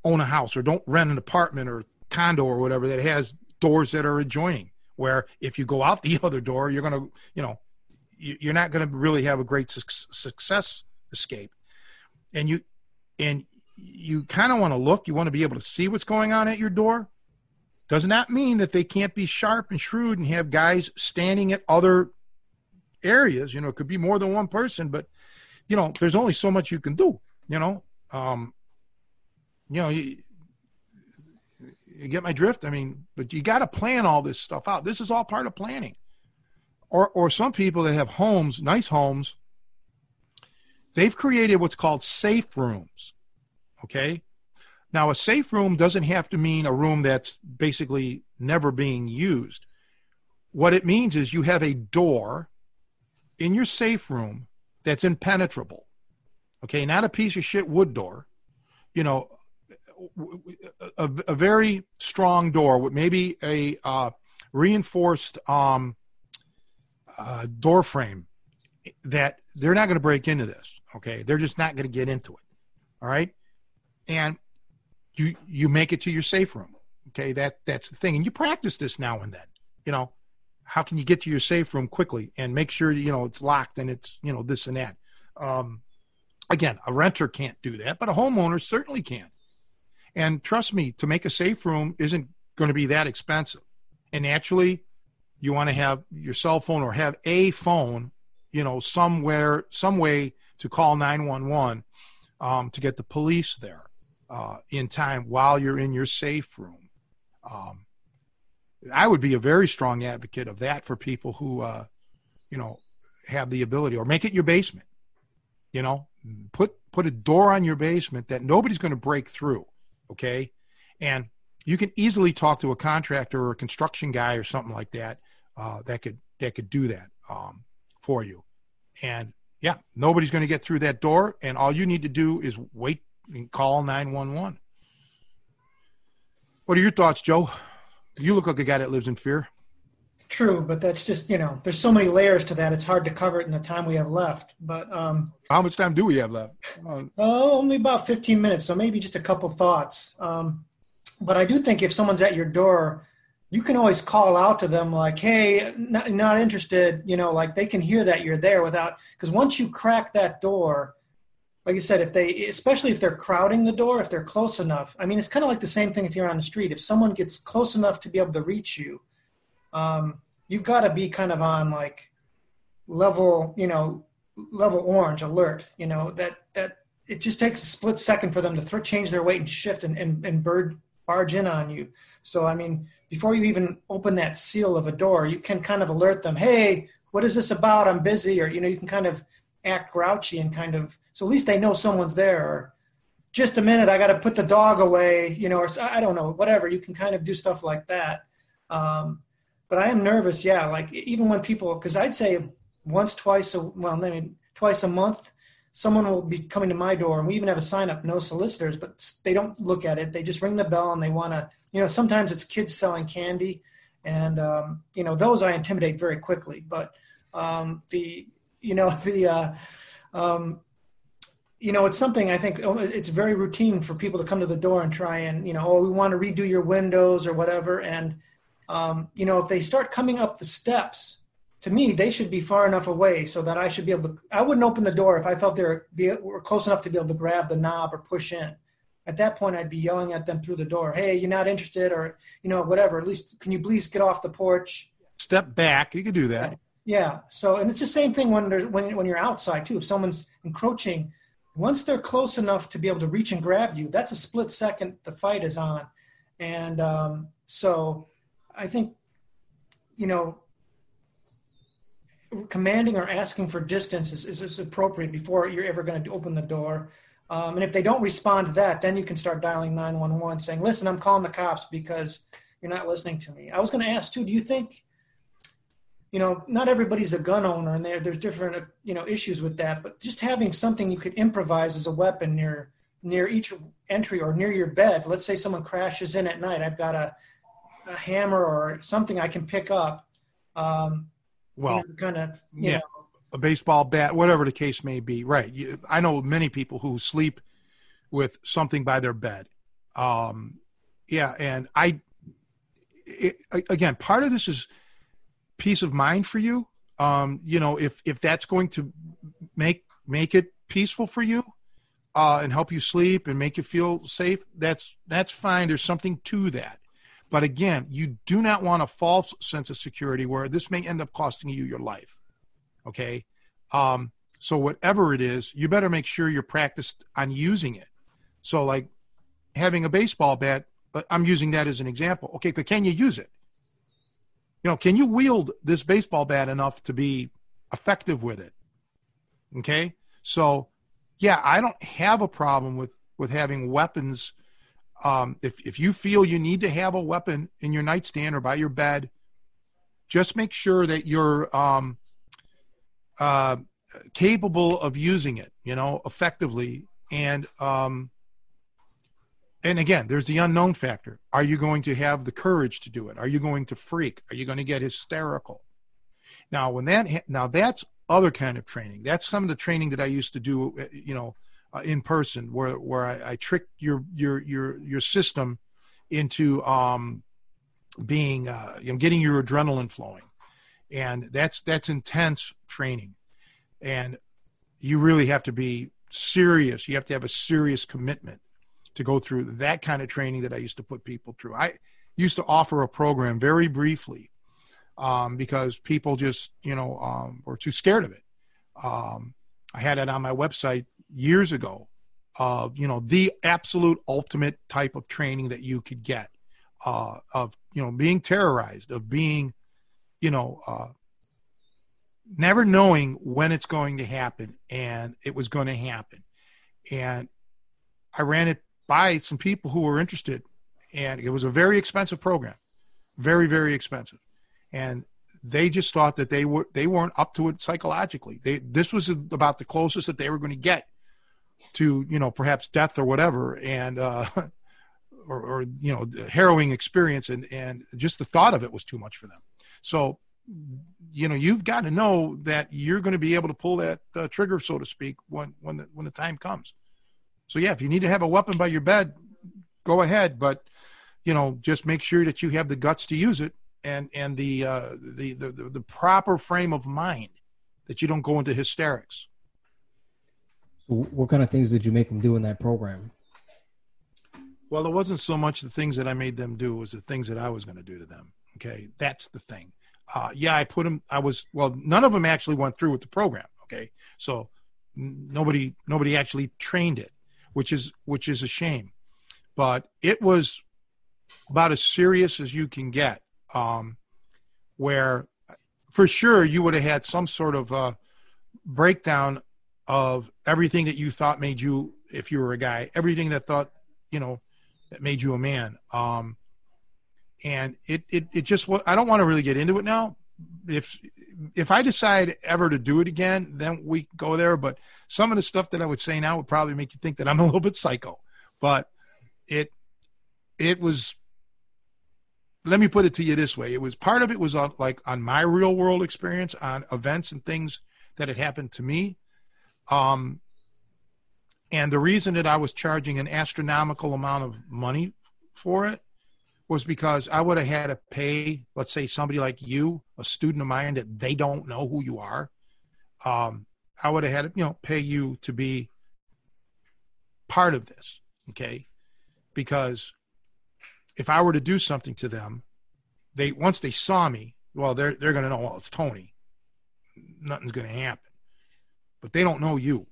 own a house or don't rent an apartment or condo or whatever that has doors that are adjoining where if you go out the (laughs) other door you're going to you know you're not going to really have a great success escape and you and you kind of want to look you want to be able to see what's going on at your door does not mean that they can't be sharp and shrewd and have guys standing at other areas. You know, it could be more than one person, but you know, there's only so much you can do. You know, um, you know, you, you get my drift. I mean, but you got to plan all this stuff out. This is all part of planning. Or, or some people that have homes, nice homes, they've created what's called safe rooms. Okay. Now, a safe room doesn't have to mean a room that's basically never being used. What it means is you have a door in your safe room that's impenetrable. Okay, not a piece of shit wood door. You know, a, a very strong door with maybe a uh, reinforced um, uh, door frame that they're not going to break into this. Okay, they're just not going to get into it. All right, and you you make it to your safe room. Okay, that that's the thing, and you practice this now and then. You know, how can you get to your safe room quickly and make sure you know it's locked and it's you know this and that? Um, again a renter can't do that but a homeowner certainly can. And trust me to make a safe room isn't going to be that expensive. And naturally you want to have your cell phone or have a phone you know somewhere some way to call 911 um, to get the police there uh, in time while you're in your safe room um, I would be a very strong advocate of that for people who, uh, you know, have the ability, or make it your basement. You know, put put a door on your basement that nobody's going to break through. Okay, and you can easily talk to a contractor or a construction guy or something like that uh, that could that could do that um, for you. And yeah, nobody's going to get through that door, and all you need to do is wait and call nine one one. What are your thoughts, Joe? You look like a guy that lives in fear. True, but that's just you know, there's so many layers to that. It's hard to cover it in the time we have left. But um, how much time do we have left? Uh, oh, only about 15 minutes, so maybe just a couple thoughts. Um, but I do think if someone's at your door, you can always call out to them like, "Hey, not, not interested." You know, like they can hear that you're there without because once you crack that door, like I said, if they, especially if they're crowding the door, if they're close enough, I mean, it's kind of like the same thing if you're on the street. If someone gets close enough to be able to reach you, um, you've got to be kind of on like level, you know, level orange alert. You know that that it just takes a split second for them to th- change their weight and shift and and, and bird barge in on you. So I mean, before you even open that seal of a door, you can kind of alert them, hey, what is this about? I'm busy, or you know, you can kind of act grouchy and kind of so at least they know someone's there. Or just a minute, I got to put the dog away, you know, or I don't know, whatever. You can kind of do stuff like that. Um, but I am nervous, yeah. Like even when people, because I'd say once, twice, a, well, mean, twice a month, someone will be coming to my door, and we even have a sign up, no solicitors, but they don't look at it. They just ring the bell and they want to, you know, sometimes it's kids selling candy, and um, you know those I intimidate very quickly. But um, the, you know, (laughs) the, uh, um, you know, it's something I think oh, it's very routine for people to come to the door and try and, you know, oh, we want to redo your windows or whatever, and um, you know, if they start coming up the steps, to me, they should be far enough away so that I should be able to. I wouldn't open the door if I felt they were, be, were close enough to be able to grab the knob or push in. At that point, I'd be yelling at them through the door, "Hey, you're not interested, or you know, whatever. At least, can you please get off the porch?" Step back. You could do that. Yeah. So, and it's the same thing when when when you're outside too. If someone's encroaching, once they're close enough to be able to reach and grab you, that's a split second. The fight is on, and um, so I think, you know, commanding or asking for distance is, is, is appropriate before you're ever going to open the door. Um, and if they don't respond to that, then you can start dialing 911 saying, listen, I'm calling the cops because you're not listening to me. I was going to ask too, do you think, you know, not everybody's a gun owner and there, there's different, you know, issues with that, but just having something you could improvise as a weapon near, near each entry or near your bed. Let's say someone crashes in at night. I've got a, a hammer or something I can pick up. Um, well, you know, kind of, yeah, know. a baseball bat, whatever the case may be. Right. You, I know many people who sleep with something by their bed. Um, yeah, and I, it, again, part of this is peace of mind for you. Um, you know, if if that's going to make make it peaceful for you, uh, and help you sleep and make you feel safe, that's that's fine. There's something to that. But again, you do not want a false sense of security where this may end up costing you your life. Okay. Um, so whatever it is, you better make sure you're practiced on using it. So like having a baseball bat, but I'm using that as an example. Okay, but can you use it? You know, can you wield this baseball bat enough to be effective with it? Okay. So yeah, I don't have a problem with with having weapons um, if if you feel you need to have a weapon in your nightstand or by your bed, just make sure that you're um, uh, capable of using it, you know, effectively. And um, and again, there's the unknown factor. Are you going to have the courage to do it? Are you going to freak? Are you going to get hysterical? Now, when that now that's other kind of training. That's some of the training that I used to do, uh, you know, uh, in person where where I, I trick your your your your system into um, being uh, you know getting your adrenaline flowing, and that's that's intense training, and you really have to be serious. You have to have a serious commitment to go through that kind of training that I used to put people through. I used to offer a program very briefly um, because people just you know um, were too scared of it. Um, I had it on my website years ago of you know the absolute ultimate type of training that you could get uh, of you know being terrorized of being you know uh, never knowing when it's going to happen and it was going to happen and i ran it by some people who were interested. And it was a very expensive program very very expensive. And they just thought that they were they weren't up to it psychologically. They this was about the closest that they were going to get to you know perhaps death or whatever. And uh (laughs) or, or you know the harrowing experience. And and just the thought of it was too much for them. So you know you've got to know that you're going to be able to pull that uh, trigger so to speak when when the when the time comes so yeah if you need to have a weapon by your bed go ahead but you know just make sure that you have the guts to use it and and the uh the the, the proper frame of mind that you don't go into hysterics So, what kind of things did you make them do in that program? Well, it wasn't so much the things that I made them do; it was the things that I was going to do to them. Okay, that's the thing. Uh, yeah, I put them. I was well. None of them actually went through with the program. Okay, so nobody nobody actually trained it, which is which is a shame. But it was about as serious as you can get. Um, where for sure you would have had some sort of uh, breakdown of everything that you thought made you, if you were a guy, everything that thought, you know, that made you a man. Um, and it, it, it just, I don't want to really get into it now. If, if I decide ever to do it again, then we go there. But some of the stuff that I would say now would probably make you think that I'm a (laughs) little bit psycho. But it, it was let me put it to you this way it was part of it was on like on my real world experience on events and things that had happened to me um and the reason that i was charging an astronomical amount of money for it was because i would have had to pay let's say somebody like you a student of mine that they don't know who you are um i would have had to you know pay you to be part of this okay because if I were to do something to them, they once they saw me, well, they're they're going to know. Well, it's Tony. Nothing's going to happen, but they don't know you.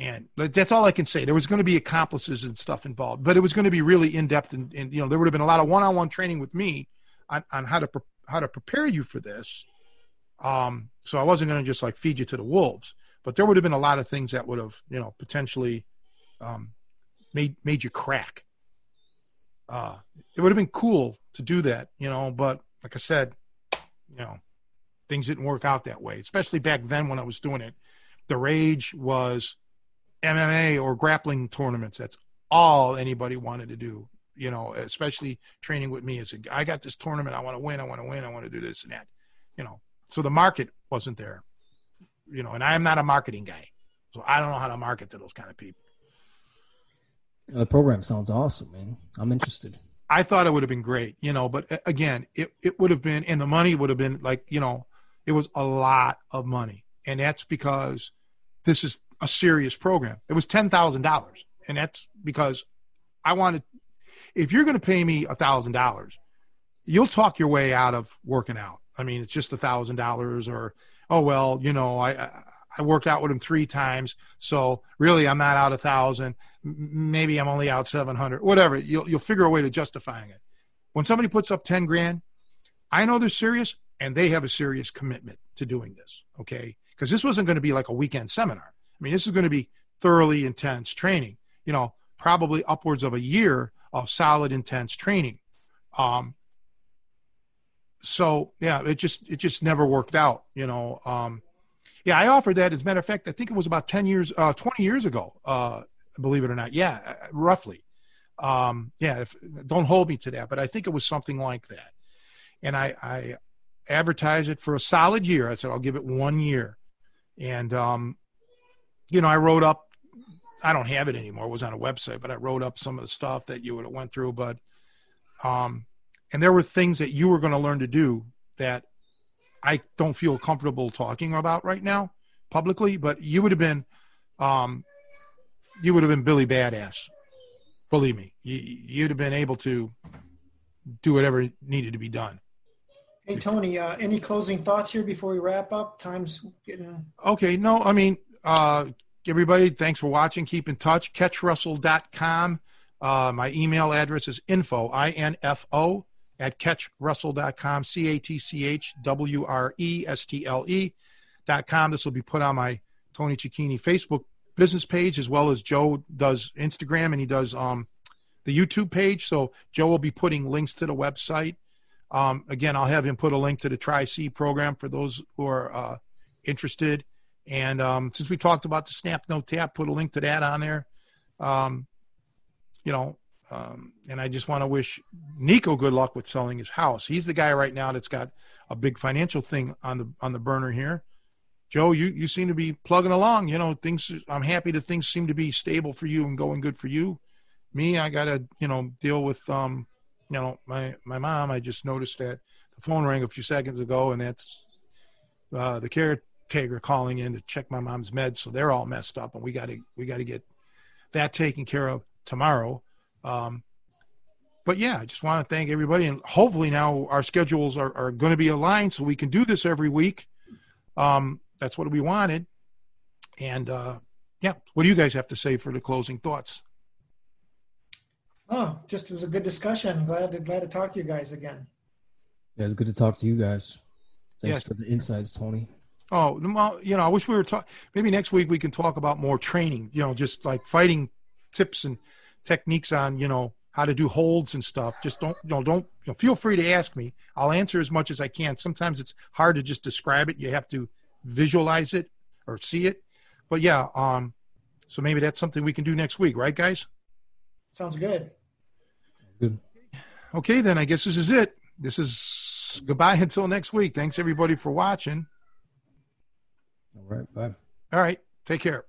And that's all I can say. There was going to be accomplices and stuff involved, but it was going to be really in depth, and, and you know there would have been a lot of one-on-one training with me on, on how to pre- how to prepare you for this. Um, so I wasn't going to just like feed you to the wolves, but there would have been a lot of things that would have you know potentially um, made made you crack uh, it would have been cool to do that, you know, but like I said, you know, things didn't work out that way, especially back then when I was doing it. The rage was MMA or grappling tournaments. That's all anybody wanted to do, you know, especially training with me as a I got this tournament, I want to win, I want to win, I want to do this and that, you know. So the market wasn't there, you know, and I am not a marketing guy. So I don't know how to market to those kind of people. The program sounds awesome, man. I'm interested. I thought it would have been great, you know, but again, it, it would have been, and the money would have been like, you know, it was a lot of money. And that's because this is a serious program. It was $10,000. And that's because I wanted, if you're going to pay me a $1,000, you'll talk your way out of working out. I mean, it's just a $1,000 or, oh, well, you know, I, I worked out with him three times, so really I'm not out a thousand. Maybe I'm only out seven hundred. Whatever. You'll you'll figure a way to justifying it. When somebody puts up ten grand, I know they're serious and they have a serious commitment to doing this. Okay, because this wasn't going to be like a weekend seminar. I mean, this is going to be thoroughly intense training. You know, probably upwards of a year of solid intense training. Um, so yeah, it just it just never worked out. You know, um, yeah, I offered that. As a matter of fact, I think it was about 10 years, uh, 20 years ago, uh, believe it or not. Yeah, uh, roughly. Um, yeah, if, don't hold me to that, but I think it was something like that. And I, I advertised it for a solid year. I said, I'll give it one year. And, um, you know, I wrote up, I don't have it anymore. It was on a website, but I wrote up some of the stuff that you would have went through. But, um, and there were things that you were going to learn to do that I don't feel comfortable talking about right now publicly, but you would have been, um, you would have been Billy Badass. Believe me, you, you'd have been able to do whatever needed to be done. Hey Tony, uh, any closing thoughts here before we wrap up? Time's getting okay. No, I mean, uh, everybody, thanks for watching. Keep in touch. CatchWrestle.com. Uh, my email address is info i n f o at catchwrestle.com, C A T C H W R E S T L E.com. This will be put on my Tony Cecchine Facebook business page as well as Joe does Instagram and he does um, the YouTube page. So Joe will be putting links to the website. Um, again, I'll have him put a link to the Tri C program for those who are uh, interested. And um, since we talked about the Snap No Tap, put a link to that on there. Um, you know, um, and I just want to wish Nico good luck with selling his house. He's the guy right now that's got a big financial thing on the on the burner here. Joe, you you seem to be plugging along. You know, things. I'm happy that things seem to be stable for you and going good for you. Me, I got to you know deal with um, you know my my mom. I just noticed that the phone rang a few seconds ago, and that's uh, the caretaker calling in to check my mom's meds. So they're all messed up, and we got to we got to get that taken care of tomorrow. Um, but yeah, I just want to thank everybody, and hopefully now our schedules are, are going to be aligned so we can do this every week. Um, that's what we wanted, and uh, yeah, what do you guys have to say for the closing thoughts? Oh, just it was a good discussion. Glad to glad to talk to you guys again. Yeah, it's good to talk to you guys. Thanks yes. for the insights, Tony. Oh, well, you know, I wish we were talking. Maybe next week we can talk about more training. You know, just like fighting tips and techniques on you know how to do holds and stuff. Just don't you know don't you know, feel free to ask me. I'll answer as much as I can. Sometimes it's hard to just describe it. You have to visualize it or see it. But yeah, um, so maybe that's something we can do next week, right, guys? Sounds good. Good. Okay, then I guess this is it. This is goodbye (laughs) until next week. Thanks everybody for watching. All right. Bye. All right, take care.